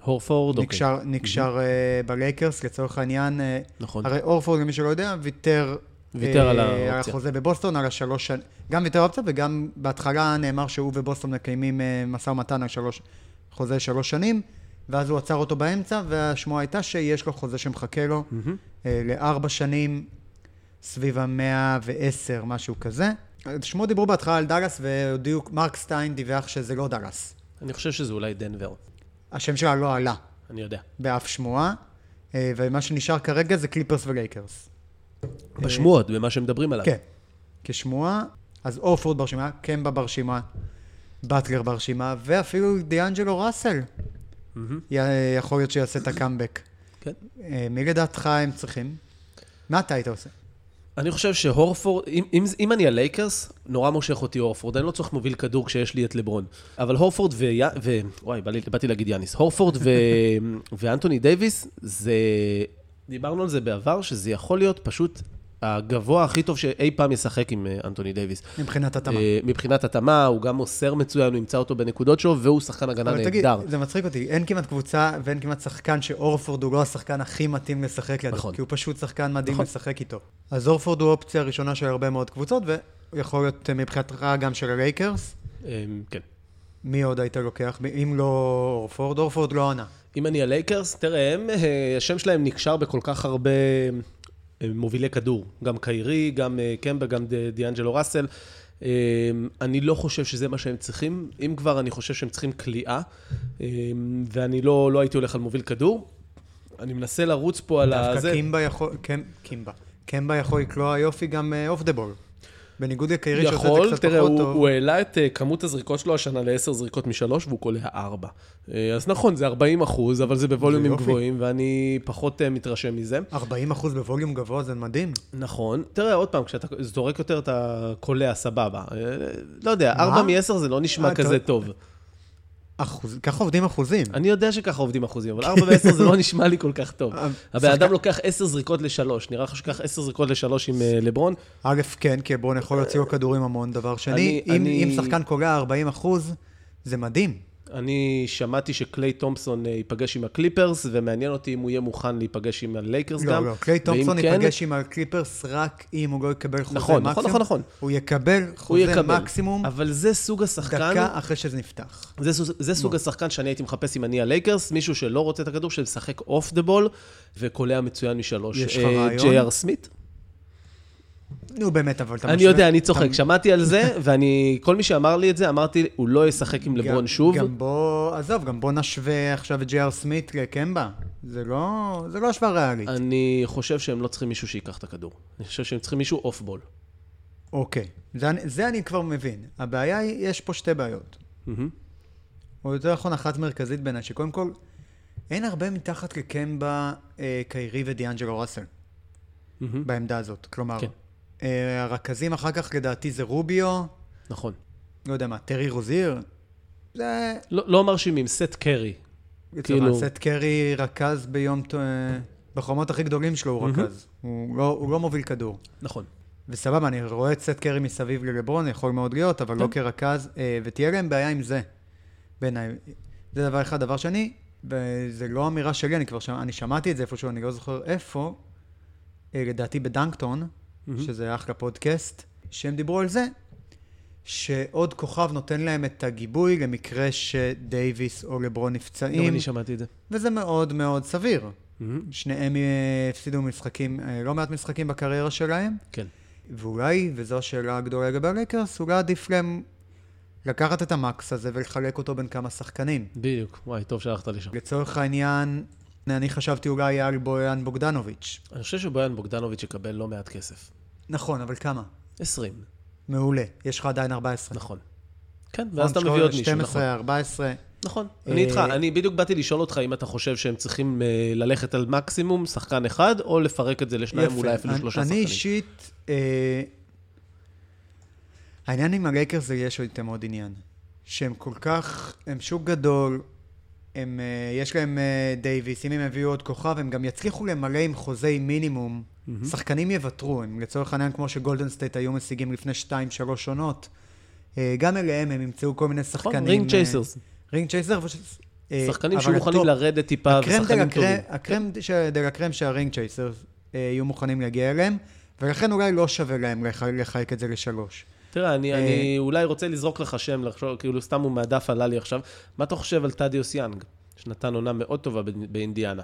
הורפורד, אוקיי. נקשר, נקשר אה, בלייקרס, לצורך העניין, אה, נכון. הרי אורפורד, למי שלא יודע, ויתר, ויתר על אה, האופציה. על החוזה בבוסטון, על השלוש שנים, גם ויתר אופציה, וגם בהתחלה נאמר שהוא ובוסטון מקיימים אה, משא ומתן על שלוש, חוזה שלוש שנים, ואז הוא עצר אותו באמצע, והשמועה הייתה שיש לו חוזה שמחכה לו מהמם. אה, לארבע שנים, סביב המאה ועשר, משהו כזה. שמועות דיברו בהתחלה על דאלאס, והודיעו, מרק סטיין דיווח שזה לא דאלאס. אני חושב שזה אולי דנבר. השם שלה לא עלה. אני יודע. באף שמועה, אה, ומה שנשאר כרגע זה קליפרס ולייקרס. בשמועות, במה שמדברים עליו. כן, כשמועה, אז אורפורד ברשימה, קמבה ברשימה, באטלר ברשימה, ואפילו דיאנג'לו ראסל יכול להיות שיעשה את הקאמבק. כן. אה, מי לדעתך הם צריכים? מה אתה היית עושה? אני חושב שהורפורד, אם, אם, אם אני הלייקרס, נורא מושך אותי הורפורד, אני לא צריך מוביל כדור כשיש לי את לברון. אבל הורפורד ו... ו וואי, בא לי, באתי להגיד יאניס. הורפורד ו, ואנטוני דייוויס, זה... דיברנו על זה בעבר, שזה יכול להיות פשוט הגבוה הכי טוב שאי פעם ישחק עם אה, אנטוני דייוויס. מבחינת התאמה. אה, מבחינת התאמה, הוא גם מוסר מצוין, הוא ימצא אותו בנקודות שלו, והוא שחקן הגנה נהדר. זה מצחיק אותי, אין כמעט קבוצה ואין כמעט שחקן שאורפורד הוא לא השחקן הכי מתאים לשחק לידו, נכון. כי הוא פשוט שחקן מדהים נכון. לשחק איתו. אז אורפורד הוא האופציה הראשונה של הרבה מאוד קבוצות, ויכול להיות אה, מבחינתך גם של הלייקרס. כן. מי עוד היית לוקח? אם לא אורפורד, אורפורד לא עונה. אם אני הלייקרס, תראה, הם, השם שלהם נקשר בכל כך הרבה מובילי כדור. גם קיירי, גם אה, קמבה, גם דיאנג'לו ראסל. אה, אני לא חושב שזה מה שהם צריכים. אם כבר, אני חושב שהם צריכים קליעה. אה, ואני לא, לא הייתי הולך על מוביל כדור. אני מנסה לרוץ פה על דווקא הזה. קמבה יכול, קמ- קימבה. קמבה יכול לקלוע יופי גם אוף דה בול. בניגוד לקיירי שעושה את יכול, זה קצת תראה, פחות הוא, טוב. הוא העלה את אה, כמות הזריקות שלו השנה לעשר זריקות משלוש, והוא קולע ארבע. אה, אז נכון, זה 40 אחוז, אבל זה בווליומים. גבוהים, ואני פחות אה, מתרשם מזה. 40% בווליום גבוה זה מדהים. נכון. תראה, עוד פעם, כשאתה זורק יותר אתה קולע, סבבה. לא יודע, מה? 4 מ-10 זה לא נשמע כזה אתה- טוב. אחוז, ככה עובדים אחוזים. אני יודע שככה עובדים אחוזים, אבל 4 ו-10 זה לא נשמע לי כל כך טוב. אה, הבן אדם לוקח 10 זריקות לשלוש, נראה לך שיקח 10 זריקות לשלוש עם אה, לברון? א', כן, כי לברון יכול להוציא לו כדורים המון. דבר שני, אם שחקן קולע 40 אחוז, זה מדהים. אני שמעתי שקליי תומפסון אה, ייפגש עם הקליפרס, ומעניין אותי אם הוא יהיה מוכן להיפגש עם הלייקרס גם. לא, לא, קליי תומפסון כן, ייפגש עם הקליפרס רק אם הוא לא יקבל חוזה נכון, מקסימום. נכון, נכון, נכון. הוא יקבל הוא חוזה יקבל. מקסימום אבל זה סוג השחקן, דקה אחרי שזה נפתח. זה, סוג- זה סוג השחקן שאני הייתי מחפש אם אני הלייקרס, מישהו שלא רוצה את הכדור, שמשחק off the ball, וקולע מצוין משלוש. יש לך אה, רעיון? ג'יי אר סמית? נו, באמת, אבל אתה אני משווה- יודע, אני צוחק. שמעתי על זה, ואני, כל מי שאמר לי את זה, אמרתי, הוא לא ישחק עם לברון שוב. גם בוא, עזוב, גם בוא נשווה עכשיו את ג'י.אר סמית לקמבה. זה לא, זה לא השוואה ריאלית. אני חושב שהם לא צריכים מישהו שייקח את הכדור. אני חושב שהם צריכים מישהו אוף בול. אוקיי, זה, אני- זה אני כבר מבין. הבעיה היא, יש פה שתי בעיות. או יותר נכון, אחת מרכזית בעיניי, שקודם כל, אין הרבה מתחת לקמבה אה, קיירי ודיאנג'לו ראסל. בעמדה הזאת. כלומר, כן. הרכזים אחר כך לדעתי זה רוביו, נכון. לא יודע מה, טרי רוזיר, זה... לא, לא מרשימים, סט קרי. כאילו... כאילו- סט קרי רכז ביום... בחומות הכי גדולים שלו הוא רכז. הוא לא, הוא לא מוביל כדור. נכון. וסבבה, אני רואה את סט קרי מסביב ללברון, יכול מאוד להיות, אבל לא כן. כרכז, אה, ותהיה להם בעיה עם זה, בעיניי. זה דבר אחד. דבר שני, וזה לא אמירה שלי, אני כבר שמע, אני שמעתי את זה איפשהו, אני לא זוכר איפה, אה, לדעתי בדנקטון, שזה אחלה פודקאסט, שהם דיברו על זה, שעוד כוכב נותן להם את הגיבוי למקרה שדייוויס או לברון גם נפצעים, אני שמעתי את זה. וזה מאוד מאוד סביר. מהמם. שניהם אה, הפסידו משחקים, אה, לא מעט משחקים בקריירה שלהם, כן. ואולי, וזו השאלה הגדולה לגבי הלייקרס, אולי עדיף להם לקחת את המקס הזה ולחלק אותו בין כמה שחקנים. בדיוק. וואי, טוב שהלכת לשם. לצורך העניין, אני חשבתי אולי על בויאן בוגדנוביץ'. אני חושב שבויאן בוגדנוביץ' יקבל לא מעט כסף. נכון, אבל כמה? 20. מעולה. יש לך עדיין 14. נכון. כן, ואז אתה מביא עוד מישהו, נכון. 12, 14. נכון, אה, אני איתך. אני בדיוק באתי לשאול אותך אם אתה חושב שהם צריכים אה, ללכת על מקסימום שחקן אחד, או לפרק את זה לשניים, אולי אפילו אני- שלושה אני שחקנים. אישית, אה, העניין עם הלייקרס זה יש איתם עוד עניין. שהם כל כך, הם שוק גדול, הם, אה, יש להם אה, דייוויס, אם הם יביאו עוד כוכב, הם גם יצליחו למלא עם חוזי מינימום. שחקנים יוותרו, הם לצורך העניין כמו שגולדן סטייט היו משיגים לפני 2-3 עונות. אה, גם אליהם הם ימצאו כל מיני שחקנים. נכון, ring אה, chasers. ring chaser. שחקנים שיהיו מוכנים לרדת טיפה, ושחקנים טובים. הקרם דה לה קרם שה ring chaser יהיו מוכנים להגיע אליהם, ולכן אולי לא שווה להם לח- לחלק את זה לשלוש. תראה, אני, אה, אני אולי רוצה לזרוק לך שם, לחשוב, כאילו סתם הוא מהדף עלה לי עכשיו. מה אתה חושב על טדיוס יאנג, שנתן עונה מאוד טובה באינדיאנה?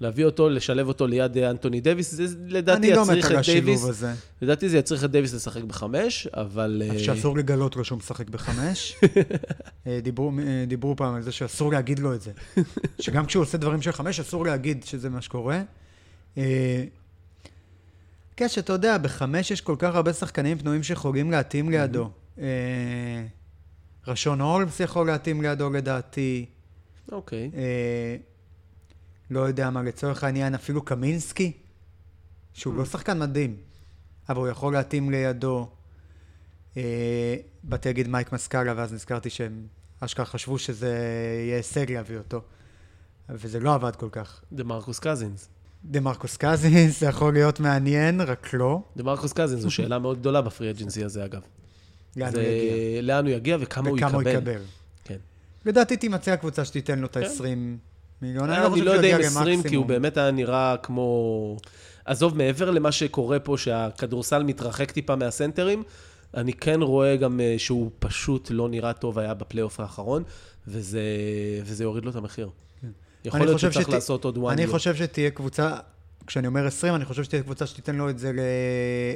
להביא אותו, לשלב אותו ליד אה, אנטוני דייוויס, זה לדעתי אני לא מת יצריך על את דייוויס. השילוב הזה. לדעתי זה יצריך את דייוויס לשחק בחמש, אבל... אה, שאסור לגלות לו שהוא משחק בחמש. דיברו, דיברו פעם על זה שאסור להגיד לו את זה. שגם כשהוא עושה דברים של חמש, אסור להגיד שזה מה שקורה. כן, שאתה יודע, בחמש יש כל כך הרבה שחקנים פנויים שיכולים להתאים לידו. אה, רשון הולמס יכול להתאים לידו לדעתי. אוקיי. אה, לא יודע מה, לצורך העניין, אפילו קמינסקי, שהוא לא שחקן מדהים, אבל הוא יכול להתאים לידו. אה, באתי להגיד מייק מסקאלה, ואז נזכרתי שהם אשכרה חשבו שזה יהיה הישג להביא אותו, וזה לא עבד כל כך. דה מרקוס קזינס. דה מרקוס קזינס, זה יכול להיות מעניין, רק לא. דה מרקוס קזינס זו שאלה מאוד גדולה ב free agency הזה, אגב. לאן הוא יגיע? לאן הוא יגיע וכמה הוא יקבל. וכמה הוא יקבל. כן. לדעתי תימצא הקבוצה שתיתן לו את כן. ה-20 מיליון. אני לא שהוא יודע אם יגיע 20, כי הוא. באמת היה נראה כמו... עזוב, מעבר למה שקורה פה, שהכדורסל מתרחק טיפה מהסנטרים, אני כן רואה גם אה, שהוא פשוט לא נראה טוב היה בפלייאוף האחרון, וזה, וזה יוריד לו את המחיר. יכול להיות שצריך שת- לעשות עוד one אני year. חושב שתהיה קבוצה, כשאני אומר 20, אני חושב שתהיה קבוצה שתיתן לו את זה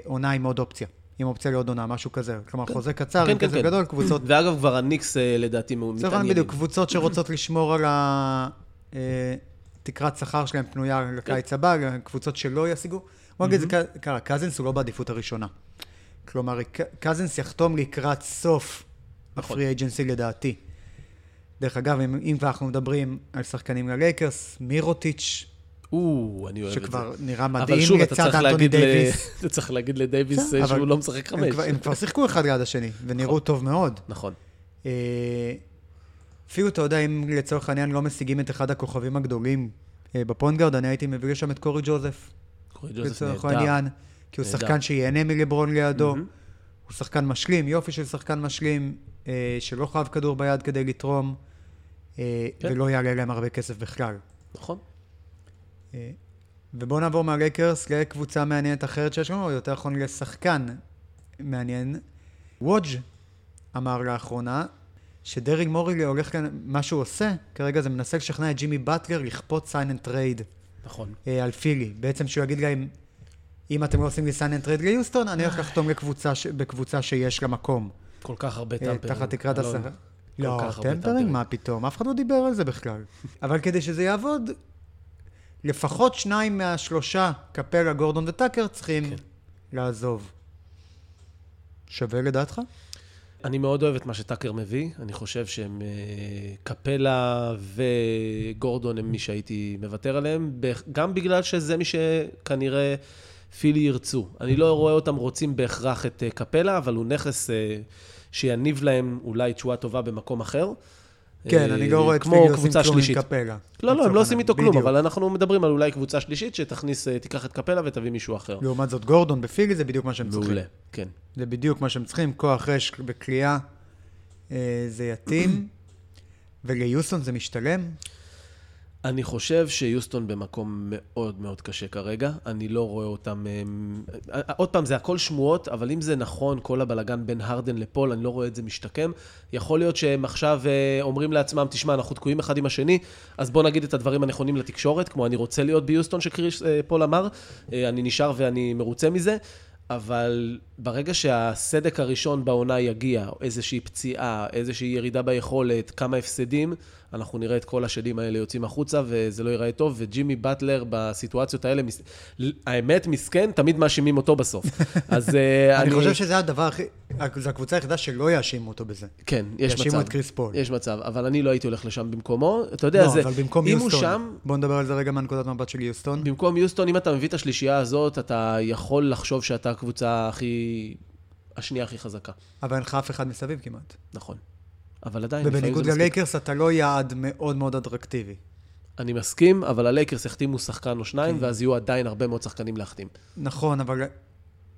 לעונה עם עוד אופציה. עם אופציה לעוד עונה, משהו כזה. כלומר, חוזה קצר, כן, עם כן, כזה כן. גדול, קבוצות... ואגב, כבר הניקס אה, לדעתי מתעניינים. בדיוק, קבוצות שרוצות לשמור על ה... אה, תקרת שכר שלהם פנויה לקיץ כן. הבא, קבוצות שלא ישיגו. בוא נגיד זה ככה, קזינס הוא לא בעדיפות הראשונה. כלומר, ק- קזינס יחתום לקראת סוף נכון. הפרי אג'נסי לדעתי. דרך אגב, אם אם אנחנו מדברים על שחקנים ללייקרס, מירוטיץ', או, אני אוהב את זה. שכבר נראה אבל מדהים שוב, אתה צריך להגיד ל-. אתה צריך להגיד לדייוויס אה, אבל שהוא לא משחק הם חמש. כבר- הם כבר שיחקו אחד ליד השני, ונראו טוב מאוד. נכון. אה, אפילו, אתה יודע, אם לצורך העניין לא משיגים את אחד הכוכבים הגדולים אה, בפונגרד, אני הייתי מביא לשם את קורי ג'וזף, קורי ג'וזף לצורך נהדר. העניין, כי הוא. שחקן שייהנה מלברון לידו. הוא שחקן משלים, יופי של שחקן משלים, אה, שלא חייב כדור ביד כדי לתרום, אה, כן. ולא יעלה להם הרבה כסף בכלל. נכון. אה, ובואו נעבור מהלייקרס לקבוצה מעניינת אחרת שיש לנו, או יותר נכון לשחקן מעניין. וודג' אמר לאחרונה שדריל מורי הולך כאן, מה שהוא עושה, כרגע זה מנסה לשכנע את ג'ימי באטלר לכפות sign and trade נכון. על פילי. בעצם שהוא יגיד להם, אם אתם לא עושים לי sign and trade ליוסטון, אני הולך לחתום לקבוצה ש... בקבוצה שיש לה מקום. כל כך הרבה אה, tampering. תחת תקרת השכר. לא, tampering, tampering. מה פתאום? אף אחד לא דיבר על זה בכלל. אבל כדי שזה יעבוד, לפחות שניים מהשלושה, קפלה, גורדון וטאקר, צריכים כן. לעזוב. שווה לדעתך? אני מאוד אוהב את מה שטאקר מביא. אני חושב שהם... אה, קפלה וגורדון הם מי שהייתי מוותר עליהם, גם בגלל שזה מי שכנראה פילי ירצו. אני לא רואה אותם רוצים בהכרח את אה, קפלה, אבל הוא נכס שיניב להם אולי תשואה טובה במקום אחר. כן, אה, אני לא רואה את פיגי עושים כלום עם. קפלה. לא, לא, הם לא עושים. איתו כלום. אבל אנחנו מדברים על אולי קבוצה שלישית שתכניס, אה, תיקח את קפלה ותביא מישהו אחר. לעומת זאת, גורדון בפיגי זה בדיוק מה שהם צריכים. מעולה, כן. זה בדיוק מה שהם צריכים, כוח רש בקליעה, אה, זה יתאים. וליוסטון זה משתלם? אני חושב שיוסטון במקום מאוד מאוד קשה כרגע. אני לא רואה אותם... הם, אה, עוד פעם, זה הכל שמועות, אבל אם זה נכון, כל הבלגן בין הרדן לפול, אני לא רואה את זה משתקם. יכול להיות שהם עכשיו אה, אומרים לעצמם, תשמע, אנחנו תקועים אחד עם השני, אז בוא נגיד את הדברים הנכונים לתקשורת, כמו אני רוצה להיות ביוסטון, שקריס אה, פול אמר, אני נשאר ואני מרוצה מזה. אבל ברגע שהסדק הראשון בעונה יגיע, איזושהי פציעה, איזושהי ירידה ביכולת, כמה הפסדים, אנחנו נראה את כל השדים האלה יוצאים החוצה, וזה לא ייראה טוב, וג'ימי באטלר בסיטואציות האלה, מס- האמת, מסכן, תמיד מאשימים אותו בסוף. אז אה, אני חושב שזה הדבר הכי... זו הקבוצה היחידה שלא יאשימו אותו בזה. כן, יש מצב. יאשימו את קריס פול. יש מצב, אבל אני לא הייתי הולך לשם במקומו. אתה יודע, לא, זה... אבל במקום יוסטון, שם, בוא נדבר על זה רגע מהנקודת מבט של יוסטון. במקום יוסטון, אם אתה מביא את השלישייה הזאת, אתה יכול לחשוב שאתה הקבוצה הכי... השנייה הכי חזקה. אבל אין לך אף אחד מסביב כמעט. נכון. אבל עדיין, ובניגוד. ללייקרס, אתה לא יעד מאוד מאוד אטרקטיבי. אני מסכים, אבל הלייקרס יחתימו שחקן או שניים, כן. ואז יהיו עדיין הרבה מאוד שחקנים להחתים. נכון, אבל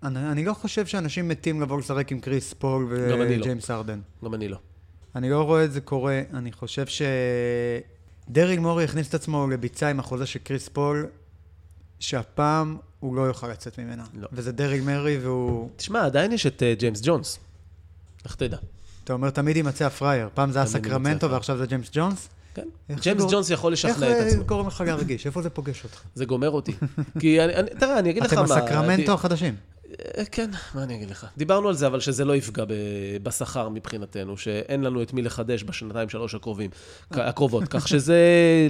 אני, אני לא חושב שאנשים מתים לבוא לשחק עם קריס פול אני לא. וג'יימס הארדן. גם אני לא. אני לא רואה את זה קורה. אני חושב שדריל מורי הכניס את עצמו לביצה עם החוזה של קריס פול, שהפעם הוא לא יוכל לצאת ממנה. לא. וזה דריל מורי, והוא... תשמע, עדיין יש את אה, ג'יימס ג'ונס. איך תדע? אתה אומר, תמיד יימצא הפראייר. פעם זה היה סקרמנטו. ועכשיו זה ג'יימס ג'ונס. כן. איך ג'יימס זה ג'ונס יכול לשכנע את איך עצמו. אה, גורם לך להרגיש? איפה זה פוגש אותך? זה גומר אותי. כי אני, אני, תראה, אני אגיד לך אתם מה... הסקרמנטו החדשים. אה, כן, מה אני אגיד לך? דיברנו על זה, אבל שזה לא יפגע בשכר מבחינתנו, שאין לנו את מי לחדש בשנתיים, שלוש הקרובים, כ- הקרובות, כך שזה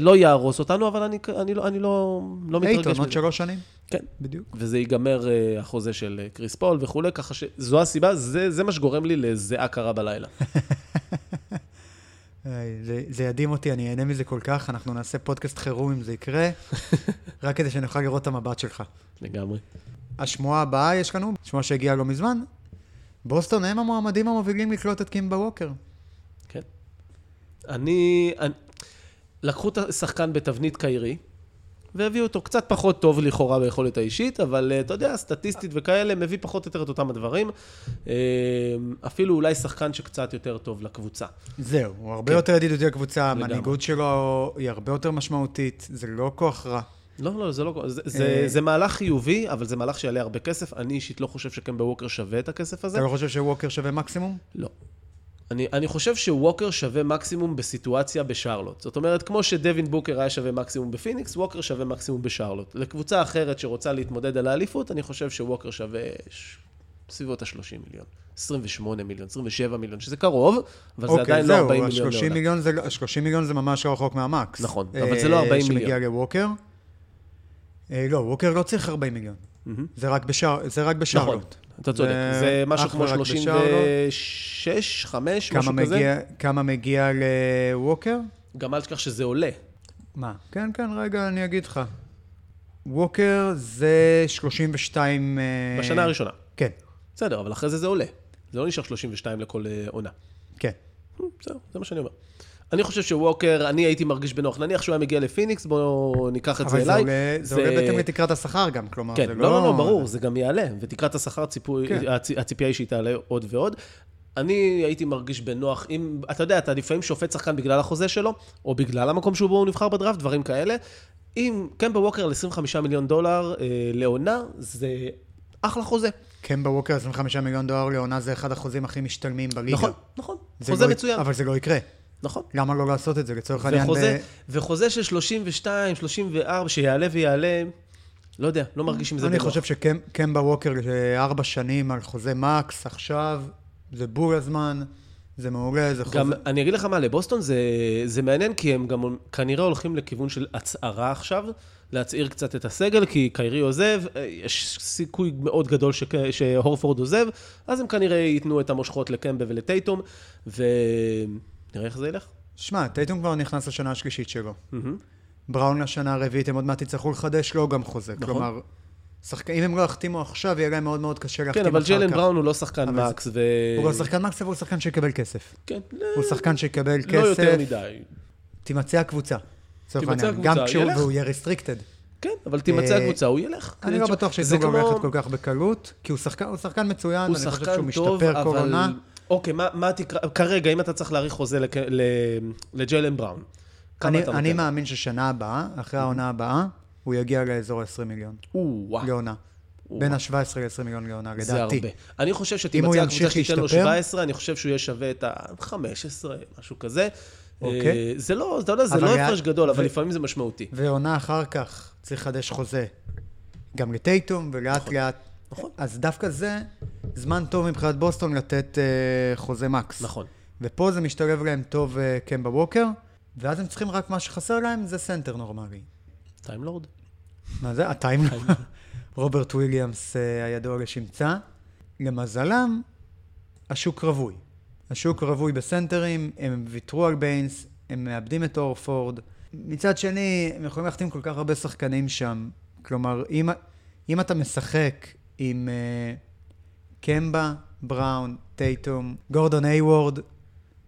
לא יהרוס אותנו, אבל אני, אני, לא, אני לא, לא מתרגש אייטון, עוד. שלוש שנים. כן. בדיוק. וזה ייגמר אה, החוזה של אה, קריס פול וכולי, ככה שזו הסיבה, זה, זה מה שגורם לי לזיעה קרה בלילה. זה ידהים אותי, אני אהנה מזה כל כך, אנחנו נעשה פודקאסט חירום אם זה יקרה, רק כדי שנוכל לראות את המבט שלך. לגמרי. השמועה הבאה יש לנו, שמועה שהגיעה לא מזמן, בוסטון הם המועמדים המובילים לקלוט את קימבה ווקר. כן. אני, אני... לקחו את השחקן בתבנית קיירי, והביאו אותו קצת פחות טוב לכאורה ביכולת האישית, אבל אה, אתה יודע, סטטיסטית וכאלה, מביא פחות או יותר את אותם הדברים. אה, אפילו אולי שחקן שקצת יותר טוב לקבוצה. זהו, הוא הרבה כן. יותר ידידותי לקבוצה. המנהיגות שלו היא הרבה יותר משמעותית, זה לא כוח רע. לא, לא, זה לא... זה, זה, אה. זה מהלך חיובי, אבל זה מהלך שיעלה הרבה כסף. אני אישית לא חושב שקמבה ווקר שווה את הכסף הזה. אתה לא חושב שווקר שווה מקסימום? לא. אני, אני חושב שווקר שווה מקסימום בסיטואציה בשרלוט. זאת אומרת, כמו שדווין בוקר היה שווה מקסימום בפיניקס, ווקר שווה מקסימום בשרלוט. לקבוצה אחרת שרוצה להתמודד על האליפות, אני חושב שווקר שווה ש... בסביבות ה-30 מיליון. 28 מיליון, 27 מיליון, שזה קרוב, אבל זה עדיין לא 40 מיליון ה-30 לעונה. מיליון זה, לא- ה-30 מיליון זה ממש לא רחוק מהמקס. נכון, אה, אבל זה לא 40 שמגיע מיליון. לווקר. אה, לא, ווקר לא צריך 40 מיליון. זה רק, רק נכון, בשרלוט. אתה צודק. זה משהו כמו ורק 36, 5, כמה משהו כזה. כמה מגיע לווקר? גם אל תשכח שזה עולה. מה? כן, כן, רגע, אני אגיד לך. ווקר זה 32... אה, בשנה הראשונה. כן, בסדר, אבל אחרי זה זה עולה. זה לא נשאר 32 לכל אה, עונה. כן. בסדר, זה מה שאני אומר. אני חושב שווקר, אני הייתי מרגיש בנוח. נניח שהוא היה מגיע לפיניקס, בואו ניקח את זה אבל זה אליי. עולה, זה עולה בהתאם לתקרת השכר גם, כלומר, כן, זה לא, לא, לא, ברור, זה גם יעלה. ותקרת השכר, ציפוי, כן. הצ- הציפייה היא שהיא תעלה עוד ועוד. אני הייתי מרגיש בנוח, אם, אתה יודע, אתה לפעמים שופט שחקן בגלל החוזה שלו, או בגלל המקום שבו הוא נבחר בדראפט, דברים כאלה. אם קמבה ווקר על 25 מיליון דולר אה, לעונה, זה אחלה חוזה. קמבה ווקר 25 מיליון דולר לעונה זה אחד החוזים הכי משתלמים בליגה. נכון, נכון. זה חוזה לא- מצוין. אבל זה לא יקרה. נכון. למה לא לעשות את זה? לצורך העניין... וחוזה, ב- וחוזה של 32, 34, שיעלה ויעלה, לא יודע, לא מרגיש עם זה אני בנוח. חושב שקמבה ווקר ארבע שנים על חוזה מקס עכשיו, זה בול הזמן, זה מעולה, זה חוזה... גם, אני אגיד לך מה, לבוסטון זה, זה מעניין, כי הם גם כנראה הולכים לכיוון של הצערה עכשיו, להצעיר קצת את הסגל, כי קיירי עוזב, אה, יש סיכוי מאוד גדול ש, שהורפורד עוזב, אז הם כנראה ייתנו את המושכות לקמבה ולטייטום, ונראה איך זה ילך. שמע, טייטום כבר נכנס לשנה השלישית שלו. בראון לשנה הרביעית, הם עוד מעט יצטרכו לחדש לו גם חוזה. נכון. כלומר, שחק... אם הם לא יחתימו עכשיו, יהיה להם מאוד מאוד קשה להחתים כן, אחר אבל כך. ג'יילן בראון הוא לא שחקן אבל מקס, ו... הוא לא שחקן מקס, אבל הוא שחקן שיקבל כסף. כן, הוא שחקן שיקבל כסף. לא יותר מדי. תימצא הקבוצה. תימצא העניין. גם הקבוצה, כשהוא ילך. והוא יהיה restricted. כן, אבל תימצא אה, הקבוצה, הוא ילך. אני לא בטוח זה שייתנו לו ללכת כל כך בקלות, כי הוא שחקן, מצוין, אני חושב שהוא משתפר כל עונה. אוקיי, מה מה התקרה... כרגע, אם אתה צריך להאריך חוזה לק- ל- לג'יילן בראון, כמה אני, אתה אני נותן? מאמין ששנה הבאה, אחרי העונה הבאה, הוא יגיע לאזור ה-20 מיליון או, וואו. לעונה. בין ה-17 ל-20 מיליון לעונה, זה לדעתי. הרבה. אני חושב שתימצא הקבוצה שתיתן לו להשתפר? 17, אני חושב שהוא יהיה שווה את ה-15, משהו כזה. אוקיי. אה, זה לא, אתה יודע, זה לא הפרש גדול, אבל לפעמים זה משמעותי. ועונה אחר כך צריך לחדש חוזה. גם לטייטום, ולאט לאט. נכון. אז דווקא זה זמן טוב מבחינת בוסטון לתת אה, חוזה מקס. נכון. ופה זה משתלב להם טוב אה, קמבה ווקר, ואז הם צריכים רק מה שחסר להם זה סנטר נורמלי. טיימלורד. מה זה? ה time? רוברט וויליאמס אה, הידוע לשמצה. למזלם, השוק רווי. השוק רווי בסנטרים, הם ויתרו על ביינס, הם מאבדים את אורפורד. מצד שני, הם יכולים להחתים כל כך הרבה שחקנים שם. כלומר, אם, אם אתה משחק עם uh, קמבה, בראון, טייטום, גורדון איי-וורד,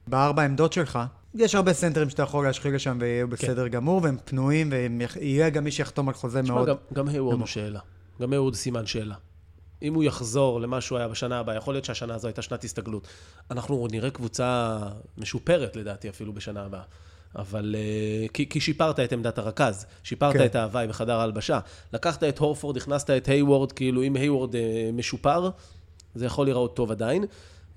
בארבע עמדות שלך, יש הרבה סנטרים שאתה יכול להשחיל לשם ויהיו בסדר גמור, והם פנויים, ויהיה גם מי שיחתום על חוזה תשמע, מאוד... גם- גם היוורד הוא. שאלה. גם היוורד סימן שאלה. אם הוא יחזור למה שהוא היה בשנה הבאה, יכול להיות שהשנה הזו הייתה שנת הסתגלות. אנחנו נראה קבוצה משופרת, לדעתי, אפילו בשנה הבאה. אבל... אה, כי, כי שיפרת את עמדת הרכז, שיפרת כן. את ההווי בחדר ההלבשה. לקחת את הורפורד, הכנסת את הייוורד, כאילו אם הייוורד אה, משופר, זה יכול להיראות טוב עדיין.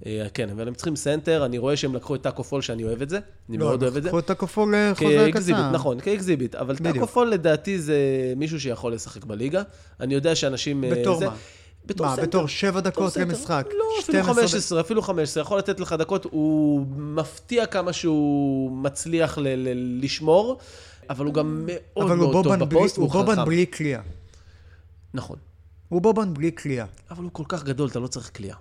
אה, כן, אבל הם צריכים סנטר, אני רואה שהם לקחו את טאקו פאל, שאני אוהב את זה. אני מאוד אוהב את זה. לא, לקחו את טאקו פאל לחוזה כ exhibit, קצר. נכון, כ exhibit, אבל. טאקו לדעתי זה מישהו שיכול לשחק בליגה. אני יודע שאנשים... בתור זה- מה? בתור מה, סנטר. בתור שבע דקות. למשחק? לא, אפילו 12 15, אפילו 15, יכול לתת לך דקות, הוא מפתיע כמה שהוא מצליח ל- ל- לשמור, אבל הוא גם מאוד אבל הוא מאוד טוב בובן בפוסט, הוא והוא בובן חכם. בלי קליעה. נכון, הוא בובן בלי קליעה. אבל הוא כל כך גדול, אתה לא צריך קליעה.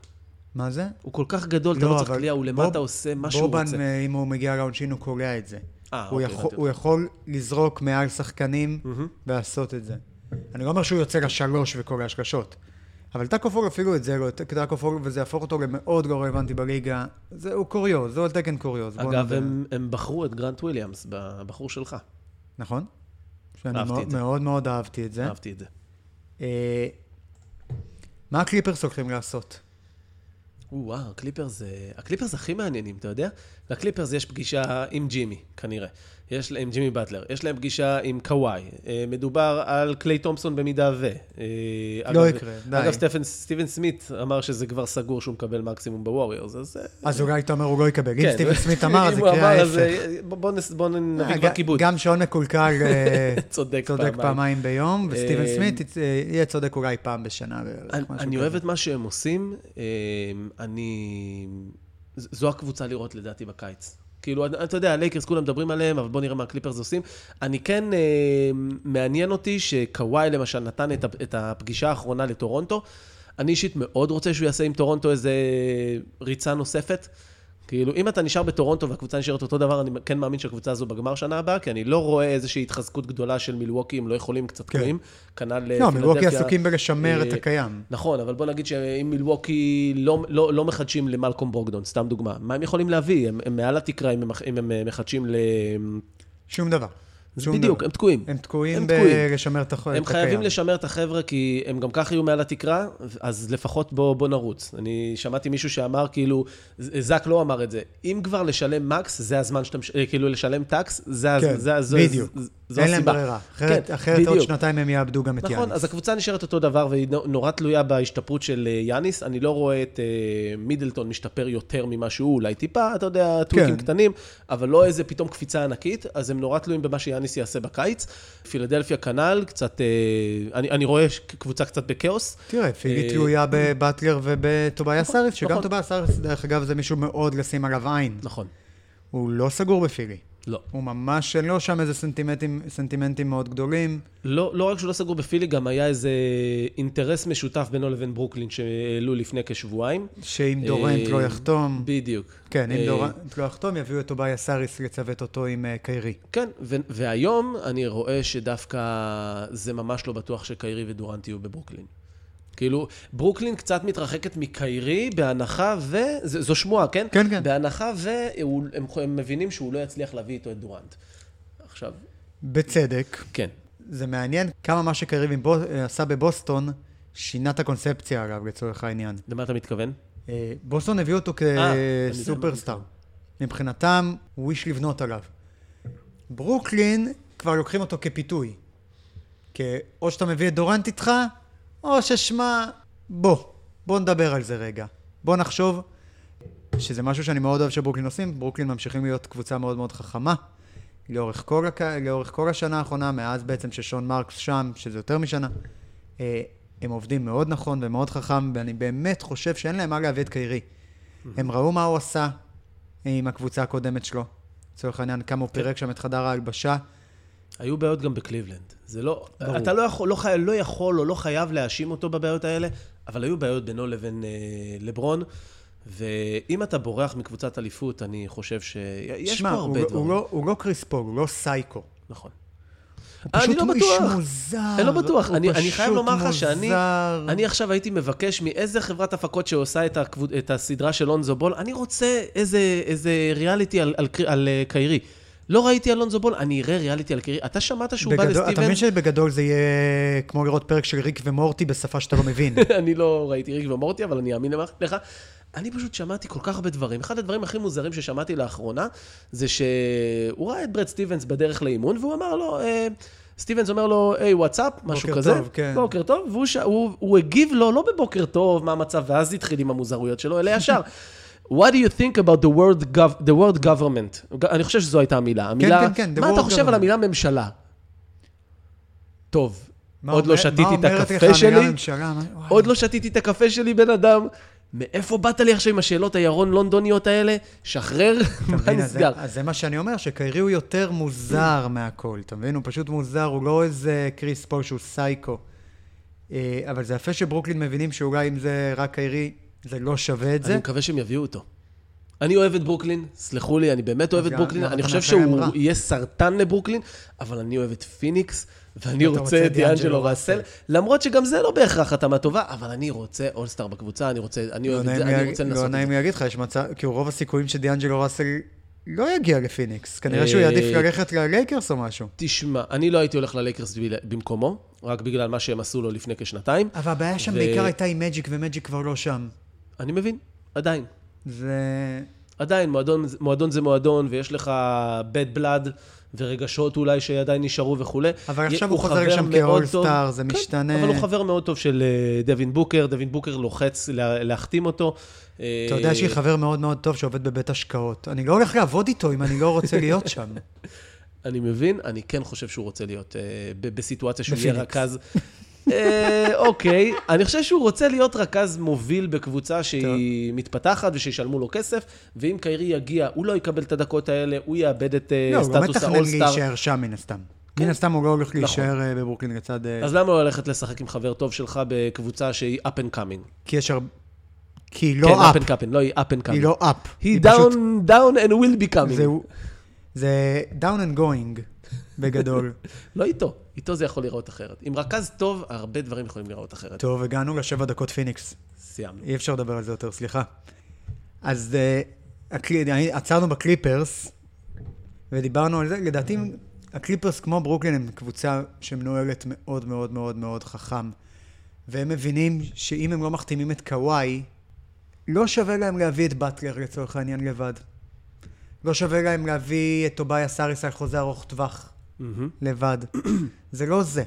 מה זה? הוא כל כך גדול, אתה לא צריך אבל קליעה, הוא למטה עושה מה שהוא רוצה. בובן, אה, אם הוא מגיע לעונשין, הוא קולע את זה. אה, הוא אוקיי, יכול- הוא יכול לזרוק מעל שחקנים. ולעשות את זה. אני לא אומר שהוא יוצא לשלוש וקורא השלשות. אבל טאקו אפילו את זה לא, טאקו פול, וזה יהפוך אותו למאוד לא רלוונטי בליגה. זה, הוא קוריוז, זה על תקן קוריוז. אגב, נודה. הם- הם בחרו את גרנט וויליאמס, הבחור שלך. נכון? שאני אהבתי מאוד, את זה. מאוד מאוד אהבתי את זה. אהבתי את זה. אה, מה הקליפרס הולכים לעשות? וואו, הקליפרס, אה, הקליפרס הכי מעניינים, אתה יודע? לקליפרס יש פגישה עם ג'ימי, כנראה. יש להם ג'ימי באטלר. יש להם פגישה עם קוואי. אה, מדובר על קליי תומפסון במידה ו... אה, לא אגב- יקרה, די. אגב, סטפן, סטיבן סמית אמר שזה כבר סגור שהוא מקבל מקסימום בווריורס, אז... אה, אז אולי אתה אומר הוא לא יקבל. אם כן. סטיבן סמית אמר, אז אם יקרה ההפך. בוא- נס- בוא נביא כבר כיבוד. גם שעון מקולקל צודק צודק פעמיים. ביום, וסטיבן סמית יהיה צודק אולי פעם בשנה. אני, אני. אוהב את מה שהם עושים, אני... זו הקבוצה לראות לדעתי בקיץ. כאילו, אתה יודע, הלייקרס כולם מדברים עליהם, אבל בוא נראה מה הקליפרס עושים. אני כן, אה, מעניין אותי שקוואי למשל נתן את, את הפגישה האחרונה לטורונטו. אני אישית מאוד רוצה שהוא יעשה עם טורונטו איזה ריצה נוספת. כאילו, אם אתה נשאר בטורונטו והקבוצה נשארת אותו דבר, אני כן מאמין שהקבוצה הזו בגמר שנה הבאה, כי אני לא רואה איזושהי התחזקות גדולה של מילווקי, הם לא יכולים קצת כן. תקועים. כנ"ל לא, מילווקי. עסוקים בלשמר את אה, הקיים. נכון, אבל בוא נגיד שאם מילווקי לא, לא, לא מחדשים למלקום ברוקדון, סתם דוגמה, מה הם יכולים להביא? הם, מעל התקרה אם הם, אם הם אה, מחדשים ל... שום דבר. שום בדיוק, דבר. הם תקועים. הם תקועים הם. בלשמר את הח- את הקיים. הם חייבים לשמר את החבר'ה, כי הם גם ככה יהיו מעל התקרה, אז לפחות בוא, בוא נרוץ. אני שמעתי מישהו שאמר, כאילו, זק לא אמר את זה, אם כבר לשלם מקס, זה הזמן שאתה, מש- אה, כאילו, לשלם טקס, זה, כן, זה, זו, בדיוק. זו, זו אין להם. ברירה. אחרת- כן, אחרת עוד בדיוק. שנתיים הם יאבדו גם את נכון, יאניס. אז הקבוצה נשארת אותו דבר והיא נו- נורא תלויה בהשתפרות של אה, יאניס. אני לא רואה את אה, מידלטון משתפר יותר ממה שהוא, אולי טיפה, אתה יודע, טוויקים כן. קטנים, אבל לא איזה פתאום קפיצה ענקית, אז הם נורא תלויים במה שיאניס יעשה בקיץ. פילדלפיה כנ"ל, קצת, אה, אני, אני רואה קבוצה קצת בכאוס. תראה, פילי אה, תלויה בבטלר ובטובייס נכון, האריס, שגם נכון. טובייס האריס, דרך אגב, זה מישהו מאוד לשים עליו עין. נכון. הוא לא סגור בפילי. לא. הוא ממש אין לו שם איזה סנטימנטים, סנטימנטים מאוד גדולים. לא, לא רק שהוא לא סגור בפילי, גם היה איזה אינטרס משותף בינו לבין ברוקלין שהעלו לפני כשבועיים. שאם דורנט אה, לא יחתום, בדיוק. כן, אם אה, דורנט לא יחתום, יביאו את טוביה סאריס לצוות אותו עם אה, קיירי. כן, והיום אני רואה שדווקא זה ממש לא בטוח שקיירי ודורנט יהיו בברוקלין. כאילו, ברוקלין קצת מתרחקת מקיירי בהנחה ו... זו שמועה, כן? כן, כן. בהנחה והם הם מבינים שהוא לא יצליח להביא איתו את דורנט. עכשיו, בצדק. כן. זה מעניין כמה מה שקיירי אה, עשה בבוסטון שינה את הקונספציה, אגב, לצורך העניין. למה אתה מתכוון? אה, בוסטון הביאו אותו כסופרסטאר. מבחינתם, הוא איש לבנות עליו. ברוקלין, כבר לוקחים אותו כפיתוי. כי או שאתה מביא את דורנט איתך, או ששמע, בוא, בוא נדבר על זה רגע. בוא נחשוב שזה משהו שאני מאוד אוהב שברוקלין עושים. ברוקלין ממשיכים להיות קבוצה מאוד מאוד חכמה. לאורך כל, הק... לאורך כל השנה האחרונה, מאז בעצם ששון מרקס שם, שזה יותר משנה, אה, הם עובדים מאוד נכון ומאוד חכם, ואני באמת חושב שאין להם מה להביא את קיירי. הם ראו מה הוא עשה עם הקבוצה הקודמת שלו. לצורך העניין, כמה הוא פירק שם את חדר ההלבשה. היו בעיות גם בקליבלנד. זה לא... ברור. אתה לא יכול, לא, חי, לא יכול או לא חייב להאשים אותו בבעיות האלה, אבל היו בעיות בינו לבין אה, לברון, ואם אתה בורח מקבוצת אליפות, אני חושב שיש פה שמע, הוא, הרבה לא- דברים. הוא, לא, הוא לא קריס פול, הוא לא סייקו. נכון. הוא אני פשוט לא הוא איש. מוזר. אני לא בטוח. הוא אני, אני חייב לומר לך שאני. אני עכשיו הייתי מבקש מאיזה חברת הפקות שעושה את, הקבוצ... את הסדרה של אונזו בול, אני רוצה איזה, איזה ריאליטי על, על, על, על אה, קיירי. לא ראיתי על אונזו בול, אני אראה ריאליטי על קיירי. אתה שמעת שהוא בא בגדול, אתה לסטיבן? מבין שבגדול זה יהיה כמו לראות פרק של ריק ומורטי בשפה שאתה לא מבין. אני לא ראיתי ריק ומורטי, אבל אני אאמין לך. אני פשוט שמעתי כל כך הרבה דברים. אחד הדברים הכי מוזרים ששמעתי לאחרונה, זה שהוא ראה את ברד סטיבנס בדרך לאימון, והוא אמר לו, אה, סטיבנס אומר לו, היי, וואטסאפ, משהו בוקר כזה. טוב, כן. בוקר טוב, והוא ש... הוא, הוא הגיב לו, לא בבוקר טוב, מה המצב, ואז התחיל עם המוזרויות שלו, אלא ישר. What do you think about the word, gov- the word government? אני חושב שזו הייתה המילה. המילה, כן, כן, the מה אתה חושב על government. המילה ממשלה? טוב, עוד לא אומר- שתיתי מה את הקפה שלי, ממשלה? מה-. עוד לא שתיתי את הקפה שלי, בן אדם. מאיפה באת לי עכשיו עם השאלות הירון לונדוניות האלה? שחרר, מה נסגר? אז זה מה שאני אומר, שקיירי הוא יותר מוזר מהכל, אתה מבין? הוא פשוט מוזר, הוא לא איזה קריס פול שהוא סייקו. אה, אבל זה יפה שברוקלין מבינים שאולי אם זה רק קיירי, זה לא שווה את אני זה. מקווה שהם יביאו אותו. אני אוהב את ברוקלין, סלחו לי, אני באמת אוהב את ברוקלין, אני חושב שהוא. יהיה סרטן לברוקלין, אבל אני אוהב את פיניקס, ואני רוצה את את דיאנג'לו ראסל. למרות שגם זה לא בהכרח התאמה טובה, אבל אני רוצה אולסטאר בקבוצה, אני רוצה, אני לא אוהב את נעים זה, אני רוצה לא לנסות את נעים זה. לי להגיד לך, יש מצב, כאילו רוב הסיכויים שדיאנג'לו ראסל לא יגיע לפיניקס. כנראה שהוא אה, יעדיף ללכת ללייקרס או משהו. תשמע, אני לא הייתי הולך ללייקרס במקומו, רק בגלל מה שהם עשו לו לפני כשנתיים. אבל הבעיה שם בעיקר הייתה עם מג'יק, ומג'יק כבר לא שם. אני מבין, עדיין. זה... עדיין, מועדון, מועדון זה מועדון, ויש לך bad blood ורגשות אולי שעדיין נשארו וכולי. אבל עכשיו הוא חוזר חבר שם מאוד כאולסטאר. זה כן, משתנה. אבל הוא חבר מאוד טוב של אה, דווין בוקר, דווין בוקר לוחץ לה, להחתים אותו. אה, אתה יודע שיש לי חבר מאוד מאוד טוב שעובד בבית השקעות. אני לא הולך לעבוד איתו אם אני לא רוצה להיות שם. אני מבין, אני כן חושב שהוא רוצה להיות אה, בסיטואציה שהוא יהיה. רכז. אה, אוקיי, אני חושב שהוא רוצה להיות רכז מוביל בקבוצה שהיא מתפתחת ושישלמו לו כסף, ואם קיירי יגיע, הוא לא יקבל את הדקות האלה, הוא יאבד את אה, לא, הוא לא סטטוס מתכנן האולסטאר. להישאר שם מן הסתם. מן הסתם הוא לא הולך להישאר אה, בברוקלין לצד... אה, אז למה לא ללכת לשחק עם חבר טוב שלך בקבוצה שהיא up and coming? כי יש הרבה... כי היא כן, לא up. and coming, לא, היא and coming. היא לא up. היא down, down and will be coming. זה down and going, בגדול. לא איתו, איתו זה יכול להיראות אחרת. עם רכז טוב, הרבה דברים יכולים להיראות אחרת. טוב, הגענו לשבע דקות פיניקס. סיימנו. אי אפשר לדבר על זה יותר, סליחה. אז אה, עצרנו בקליפרס, ודיברנו על זה. לדעתי, הקליפרס כמו ברוקלין הם קבוצה שמנוהלת מאוד מאוד מאוד מאוד חכם. והם מבינים שאם הם לא מחתימים את קוואי, לא שווה להם להביא את באטלר לצורך העניין לבד. לא שווה להם להביא את טובייס האריס על חוזה ארוך טווח. לבד. זה לא זה.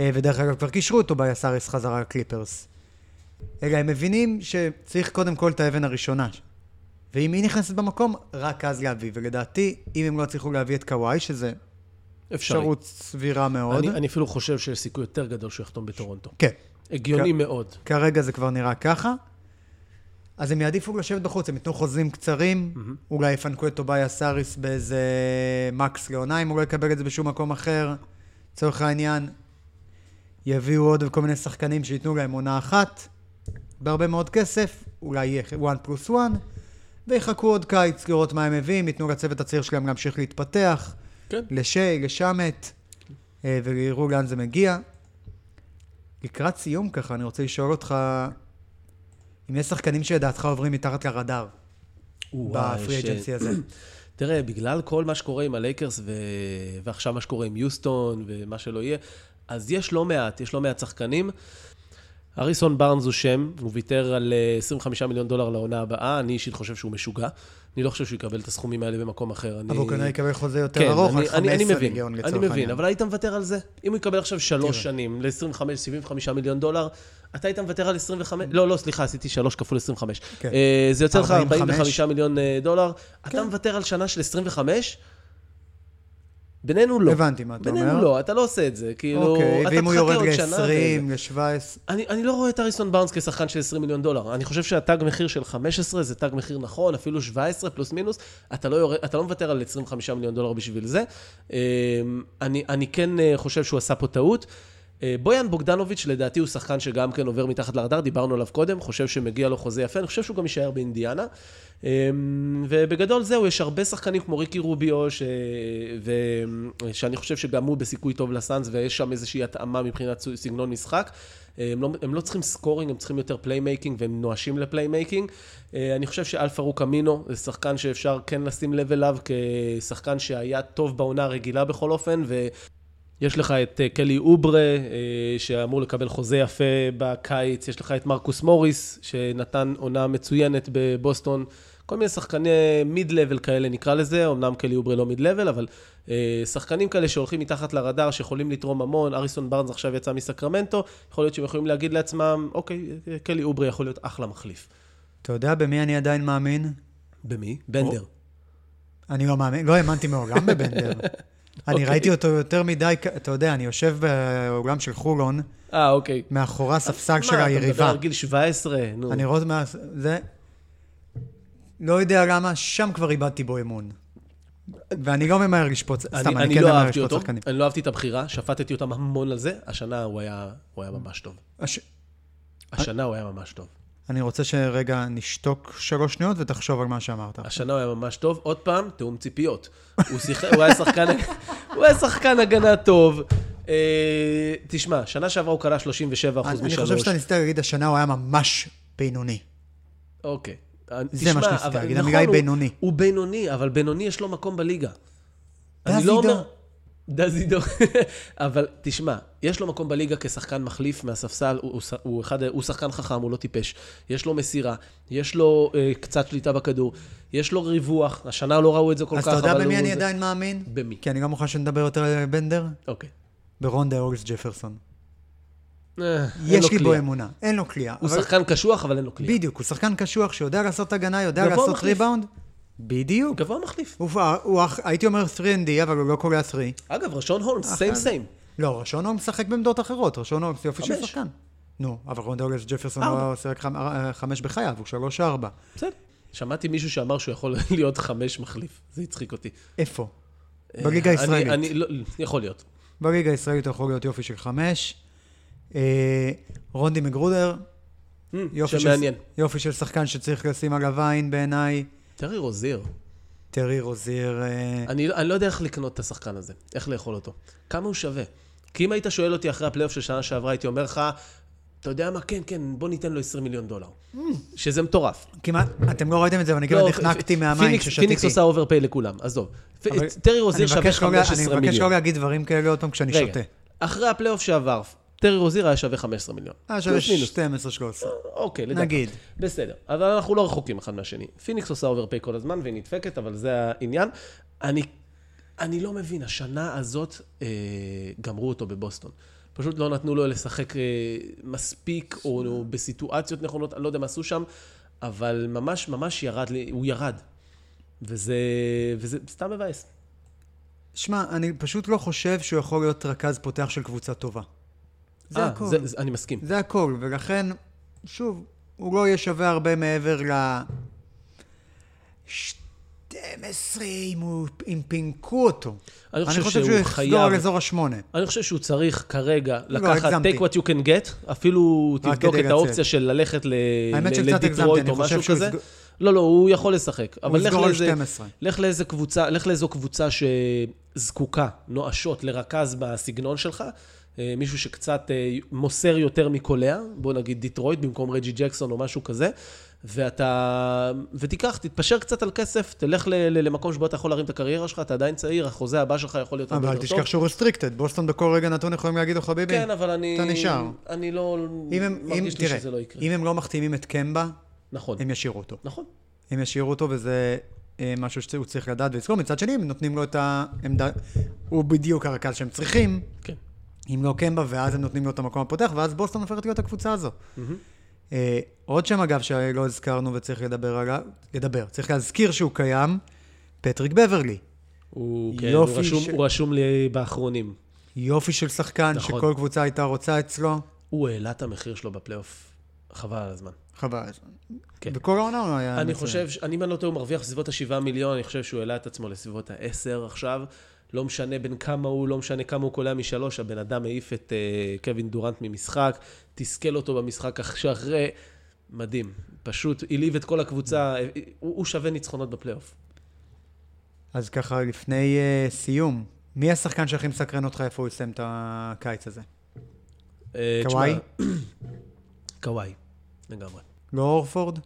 אה, ודרך אגב, כבר קישרו את טובייס האריס חזרה לקליפרס. אלא הם מבינים שצריך קודם כל את האבן הראשונה. ואם היא נכנסת במקום, רק אז להביא. ולדעתי, אם הם לא יצליחו להביא את קוואי, שזה. אפשרות סבירה מאוד, אני, אני אפילו חושב שיש סיכוי יותר גדול שהוא יחתום בטורונטו. כן, הגיוני כ- מאוד. כרגע זה כבר נראה ככה. אז הם יעדיפו לשבת בחוץ, הם ייתנו חוזים קצרים, אולי יפנקו את טוביה סאריס באיזה מקס לעונה, אם הוא לא יקבל את זה בשום מקום אחר, לצורך העניין. יביאו עוד כל מיני שחקנים שייתנו להם עונה אחת, בהרבה מאוד כסף, אולי יהיה 1 פלוס 1, ויחכו עוד קיץ לראות מה הם מביאים, ייתנו לצוות הצעיר שלהם להמשיך להתפתח, כן. לשי, לשמת, אה, ויראו לאן זה מגיע. לקראת סיום ככה, אני רוצה לשאול אותך, אם יש שחקנים שלדעתך עוברים מתחת לרדאר בפרי אג'נסי הזה. תראה, בגלל כל מה שקורה עם הלייקרס ו... ועכשיו מה שקורה עם יוסטון ומה שלא יהיה, אז יש לא מעט, יש לא מעט שחקנים. אריסון בארנס הוא שם, הוא ויתר על אה, 25 מיליון דולר לעונה הבאה, אני אישית חושב שהוא משוגע. אני לא חושב שהוא יקבל את הסכומים האלה במקום אחר. אני... אבל הוא כנראה יקבל חוזה יותר כן, ארוך, אני, על אני, אני 15 מבין, מיליון לצורך אני העניין. מבין, אבל היית מוותר על זה? אם הוא יקבל עכשיו שלוש. שנים ל-25-75 מיליון דולר, אתה היית מוותר על 25? לא, לא, סליחה, עשיתי שלוש כפול 25. כן. אה, זה יוצא לך 45. 45 מיליון אה, דולר. אתה כן. מוותר על שנה של 25? בינינו לא. הבנתי מה אתה אומר. בינינו לא, אתה לא עושה את זה. כאילו, אוקיי, אתה ואם הוא יורד עוד שנה ל-20, וזה. ל-17, אני, אני לא רואה את אריסון בארנס כשחקן של 20 מיליון דולר. אני חושב שהתג מחיר של 15 זה תג מחיר נכון, אפילו 17 פלוס מינוס. אתה לא, יורד, אתה לא מוותר על 25 מיליון דולר בשביל זה. אמ, אני, אני כן אה, חושב שהוא עשה פה טעות. אה, בויאן בוגדנוביץ', לדעתי הוא שחקן שגם כן עובר מתחת לרדאר, דיברנו עליו קודם, חושב שמגיע לו חוזה יפה, אני חושב שהוא גם יישאר באינדיאנה. אמ, ובגדול זהו, יש הרבה שחקנים כמו ריקי רוביו, ש... ו... שאני חושב שגם הוא בסיכוי טוב לסאנס, ויש שם איזושהי התאמה מבחינת סגנון משחק. הם לא, הם לא צריכים scoring, הם צריכים יותר playmaking, והם נואשים ל playmaking. אה, אני חושב שאל-פארוק אמינו זה שחקן שאפשר כן לשים לב אליו כשחקן שהיה טוב בעונה הרגילה בכל אופן, ו... יש לך את אה, קלי אוברה, אה, שאמור לקבל חוזה יפה בקיץ, יש לך את מרקוס מוריס, שנתן עונה מצוינת בבוסטון. כל מיני שחקני מיד-לבל כאלה נקרא לזה, אמנם קלי אוברה לא מיד-לבל, אבל אה, שחקנים כאלה שהולכים מתחת לרדאר, שיכולים לתרום המון. אריסון בארנס עכשיו יצא מסקרמנטו, יכול להיות שהם יכולים להגיד לעצמם, אוקיי, קלי אוברה יכול להיות אחלה מחליף. אתה יודע במי אני עדיין מאמין? במי? בנדר. אני לא מאמין, לא האמנתי מעולם בבנדר. אני אוקיי. ראיתי אותו יותר מדי, אתה יודע, אני יושב באולם של חולון, אה, אוקיי. מאחורי הספסל של מה, אתה מדבר היריבה. על גיל 17? נו. אני רואה מה... זה... לא יודע למה, שם כבר איבדתי בו אמון. ואני לא ממהר לשפוט, סתם, אני, אני אני כן לא ממהר אהבתי לשפוט אותו, שחקנים. אני לא אהבתי את הבחירה, שפטתי אותם המון על זה, השנה הוא היה, הוא היה ממש טוב. הש- השנה הוא היה ממש טוב. אני רוצה שרגע נשתוק שלוש שניות ותחשוב על מה שאמרת. השנה הוא היה ממש טוב. עוד פעם, תיאום ציפיות. הוא שיחק, הוא היה שחקן, הוא היה שחקן הגנה טוב. אה, תשמע, שנה שעברה הוא קלע 37% אני אני משלוש. חושב שאתה ניסית להגיד, השנה הוא היה ממש בינוני. אוקיי. זה מה אבל להגיד, נכון, המילה היא הוא- בינוני. הוא בינוני, אבל בינוני יש לו מקום בליגה. אני. לא אומר... דזידו. אבל תשמע, יש לו מקום בליגה כשחקן מחליף מהספסל, הוא, הוא, הוא, אחד, הוא שחקן חכם, הוא לא טיפש. יש לו מסירה, יש לו אה, קצת שליטה בכדור, יש לו ריווח, השנה לא ראו את זה כל אז כך, אתה יודע במי אני זה- עדיין מאמין? במי? כי אני לא מוכן שנדבר יותר על בנדר. אוקיי. ברונדה אורלס ג'פרסון. אה, יש לי בו. אמונה. אין לו קליעה. הוא שחקן קשוח, אבל אין לו קליעה. בדיוק, הוא שחקן קשוח שיודע לעשות הגנה, יודע לעשות. ריבאונד. בדיוק. גבוה מחליף. הוא, הייתי אומר 3&D, אבל הוא לא קולע 3. אגב, רשון הולמס. סיים סיים. לא, רשון הולמס משחק בעמדות אחרות, רשון הולמס יופי של. שחקן. נו, אבל רונדה אורלס ג'פרסון. לא שיחק חמ- אה, חמש בחייו, הוא שלוש ארבע. בסדר. שמעתי מישהו שאמר שהוא יכול להיות חמש מחליף. זה הצחיק אותי. איפה? בליגה הישראלית. אני, לא, יכול להיות. בליגה הישראלית יכול להיות יופי של חמש. אה, רודני מגרודר, יופי של, שמעניין. יופי של שחקן שצריך לשים עליו עין בעיניי. טרי רוזיר. טרי רוזיר, אה, אני, אני לא יודע איך לקנות את השחקן הזה, איך לאכול אותו. כמה הוא שווה? כי אם היית שואל אותי אחרי הפלייאוף של שנה שעברה, הייתי אומר לך, אתה יודע מה, כן, כן, בוא ניתן לו 20 מיליון דולר. שזה מטורף. כמעט, אתם לא ראיתם את זה, אבל אני לא, נחנקתי מהמים כששתיתי. פיניקס עושה overpay לכולם, עזוב. טרי רוזיר שווה מבקש לא לה- 15 אני מבקש לא מיליון. להגיד דברים כאלה עוד פעם כשאני שותה. אחרי הפלייאוף שעבר, טרי רוזיר היה שווה 15 מיליון. אה, שווה פלוס מינוס. 12-13. אוקיי, לדעתי. נגיד. בסדר, אבל אנחנו לא רחוקים אחד מהשני. פיניקס עושה overpay כל הזמן והיא נדפקת, אבל זה העניין. אני, אני לא מבין, השנה הזאת אה, גמרו אותו בבוסטון. פשוט לא נתנו לו לשחק אה, מספיק, או, או בסיטואציות נכונות, אני לא יודע מה עשו שם, אבל ממש ממש ירד, לי- הוא ירד. וזה, וזה סתם מבאס. שמע, אני פשוט לא חושב שהוא יכול להיות רכז פותח של קבוצה טובה. זה אה, הכל. זה, זה, אני מסכים. זה הכל, ולכן, שוב, הוא לא יהיה שווה הרבה מעבר ל... 12 אם, הוא, אם פינקו אותו. אני חושב שהוא שהוא יחזור חייב- על אזור השמונה. אני חושב שהוא צריך כרגע לקחת הגזמתי. take what you can get, אפילו תבדוק את האופציה. של ללכת ל- לדיטרויט אני או חושב משהו שהוא כזה. יסגור- לא, לא, הוא יכול לשחק. אבל לך לאיזה- 12. לך לאיזה קבוצה, לך לאיזו קבוצה שזקוקה, נואשות, לרכז בסגנון שלך. אה, מישהו שקצת אה, מוסר יותר מקולע, בוא נגיד דיטרויט במקום רג'י ג'קסון או משהו כזה, ואתה... ותיקח, תתפשר קצת על כסף, תלך ל- ל- למקום שבו אתה יכול להרים את הקריירה שלך, אתה עדיין צעיר, החוזה הבא שלך יכול להיות אבל אל. תשכח שהוא restricted. בוסטון בכל רגע נתון יכולים להגיד לו, חביבי, כן, אבל אני... אתה נשאר. אני לא... אם הם, אם, מרגיש לי תראה, שזה לא יקרה. אם הם לא מחתימים את קמבה, נכון, הם ישאירו אותו. נכון. הם ישאירו אותו, וזה אה, משהו שהוא צריך לדעת ולזכור. מצד שני, הם נותנים לו את העמדה, הוא בדיוק הרכז שהם צריכים, כן. אם לא קמבה, ואז הם נותנים לו את המקום הפותח, ואז בוסטון הופכת להיות הקבוצה הזו. אה, עוד שם, אגב, שלא הזכרנו וצריך לדבר עליו, לדבר, צריך להזכיר שהוא קיים, פטריק בברלי. הוא, כן, הוא, רשום, ש- הוא רשום לי באחרונים. יופי של שחקן, נכון. שכל קבוצה הייתה רוצה אצלו. הוא העלה את המחיר שלו בפלייאוף. חבל על הזמן. חבל. כן. בכל העונה הוא היה אני מצוין. חושב, אני אם אני לא טועה, הוא מרוויח בסביבות ה-7 מיליון, אני חושב שהוא העלה את עצמו לסביבות ה-10 עכשיו. לא משנה בין כמה הוא, לא משנה כמה הוא קולע משלוש, הבן אדם העיף את uh, קווין דורנט ממשחק, תסכל אותו במשחק אח- שאחרי, מדהים. פשוט העליב את כל הקבוצה, אה, הוא, הוא שווה ניצחונות בפלייאוף. אז ככה, לפני uh, סיום, מי השחקן שהכי מסקרן אותך איפה הוא יסיים את הקיץ הזה? קוואי? קוואי, לגמרי. לא אורפורד?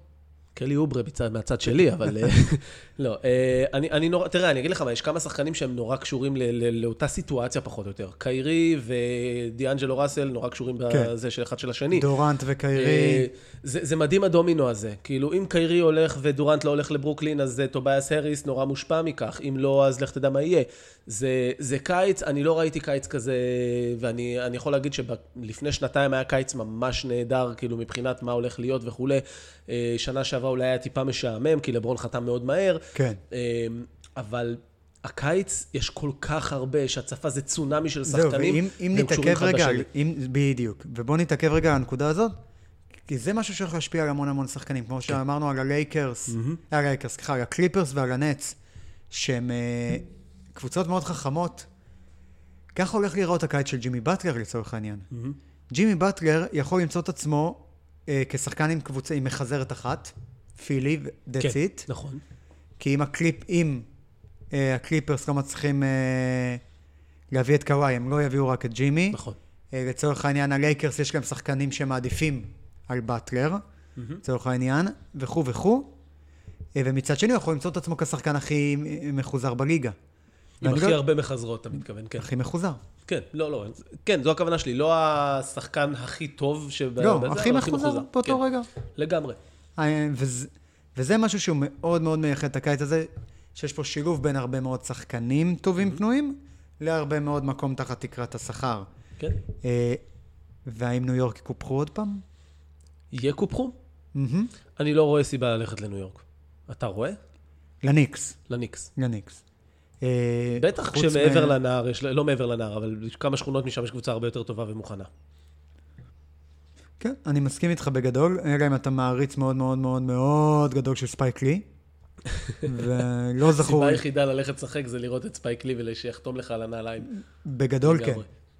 קלי אוברה מצד, מהצד שלי, אבל אה, לא. אה, אני, אני נורא, תראה, אני אגיד לך מה, יש כמה שחקנים שהם נורא קשורים ל, ל, לאותה סיטואציה פחות או יותר. קיירי ודיאנג'לו ראסל נורא קשורים כן. בזה של אחד של השני. דורנט אה, וקיירי. זה, זה מדהים הדומינו הזה. כאילו, אם קיירי הולך ודורנט לא הולך לברוקלין, אז אה, טובייס האריס נורא מושפע מכך. אם לא, אז לך תדע מה יהיה. זה, זה קיץ, אני לא ראיתי קיץ כזה, ואני אני יכול להגיד שלפני שנתיים היה קיץ ממש נהדר, כאילו, מבחינת מה הולך להיות וכולי. אה, שנה שעברה אולי היה טיפה משעמם, כי לברון חתם מאוד מהר. כן. אה, אבל... הקיץ, יש כל כך הרבה, יש הצפה, זה צונאמי של זהו, שחקנים, ואם אם והם קשורים נתעכב רגע, אם, בדיוק, ובואו נתעכב רגע על הנקודה הזאת, כי זה משהו שיכול להשפיע על המון המון שחקנים, כן. כמו שאמרנו על הלייקרס, על הלייקרס, סליחה, על הקליפרס ועל הנטס, שהם אה, קבוצות מאוד חכמות. ככה הולך להיראות הקיץ של ג'ימי באטלר לצורך העניין. ג'ימי באטלר יכול למצוא את עצמו אה, כשחקן עם קבוצה, עם מחזרת אחת, פילי, that's כן, it. נכון. כי אם הקליפ, אם אה, הקליפרס לא מצליחים אה, להביא את קוואי, הם לא יביאו רק את ג'ימי. נכון. אה, לצורך העניין, הלייקרס יש להם שחקנים שמעדיפים על באטלר, לצורך העניין, וכו' וכו'. אה, ומצד שני, הוא יכול למצוא את עצמו כשחקן הכי מחוזר בליגה. עם הכי לא- הרבה מחזרות, אתה מתכוון, כן. הכי מחוזר. כן, לא, לא, כן, זו הכוונה שלי, לא השחקן הכי טוב שב... לא, הכי מחוזר באותו כן, רגע. לגמרי. וזה, וזה משהו שהוא מאוד מאוד מייחד את הקיץ הזה, שיש פה שילוב בין הרבה מאוד שחקנים טובים פנויים, להרבה מאוד מקום תחת תקרת השכר. כן. אה, והאם ניו יורק יקופחו עוד פעם? יהיה קופחו? מהמם. אני לא רואה סיבה ללכת לניו יורק. אתה רואה? לניקס, לניקס. לניקס. אה, בטח כשמעבר מ- לנהר, יש, לא מעבר לנהר, אבל כמה שכונות משם יש קבוצה הרבה יותר טובה ומוכנה. כן, אני מסכים איתך בגדול, אלא אם אתה מעריץ מאוד מאוד מאוד מאוד גדול של ספייק לי. ולא זכור, הסיבה היחידה ללכת לשחק זה לראות את ספייק לי ושיחתום לך על הנעליים. בגדול כן.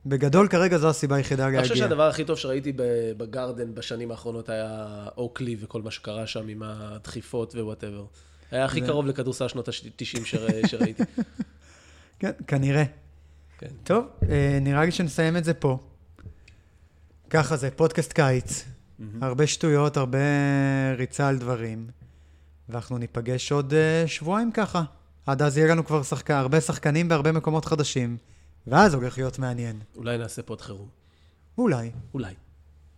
בגדול כרגע זו הסיבה היחידה אני חושב להגיע. שהדבר הכי טוב שראיתי בגרדן בשנים האחרונות היה אוקלי וכל מה שקרה שם עם הדחיפות ו whatever. היה הכי קרוב לכדורסל שנות ה-90 שראיתי. כן, כנראה. כן. טוב, אה, נראה לי שנסיים את זה פה. ככה זה, פודקאסט קיץ. הרבה שטויות, הרבה ריצה על דברים. ואנחנו ניפגש עוד אה, שבועיים ככה. עד אז יהיה לנו כבר שחק... הרבה שחקנים בהרבה מקומות חדשים. ואז הולך להיות מעניין. אולי נעשה פוד חירום. אולי, אולי.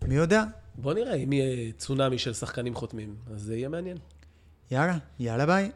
מי יודע? בוא נראה, אם יהיה צונאמי של שחקנים חותמים, אז זה יהיה מעניין. יאללה, יאללה ביי.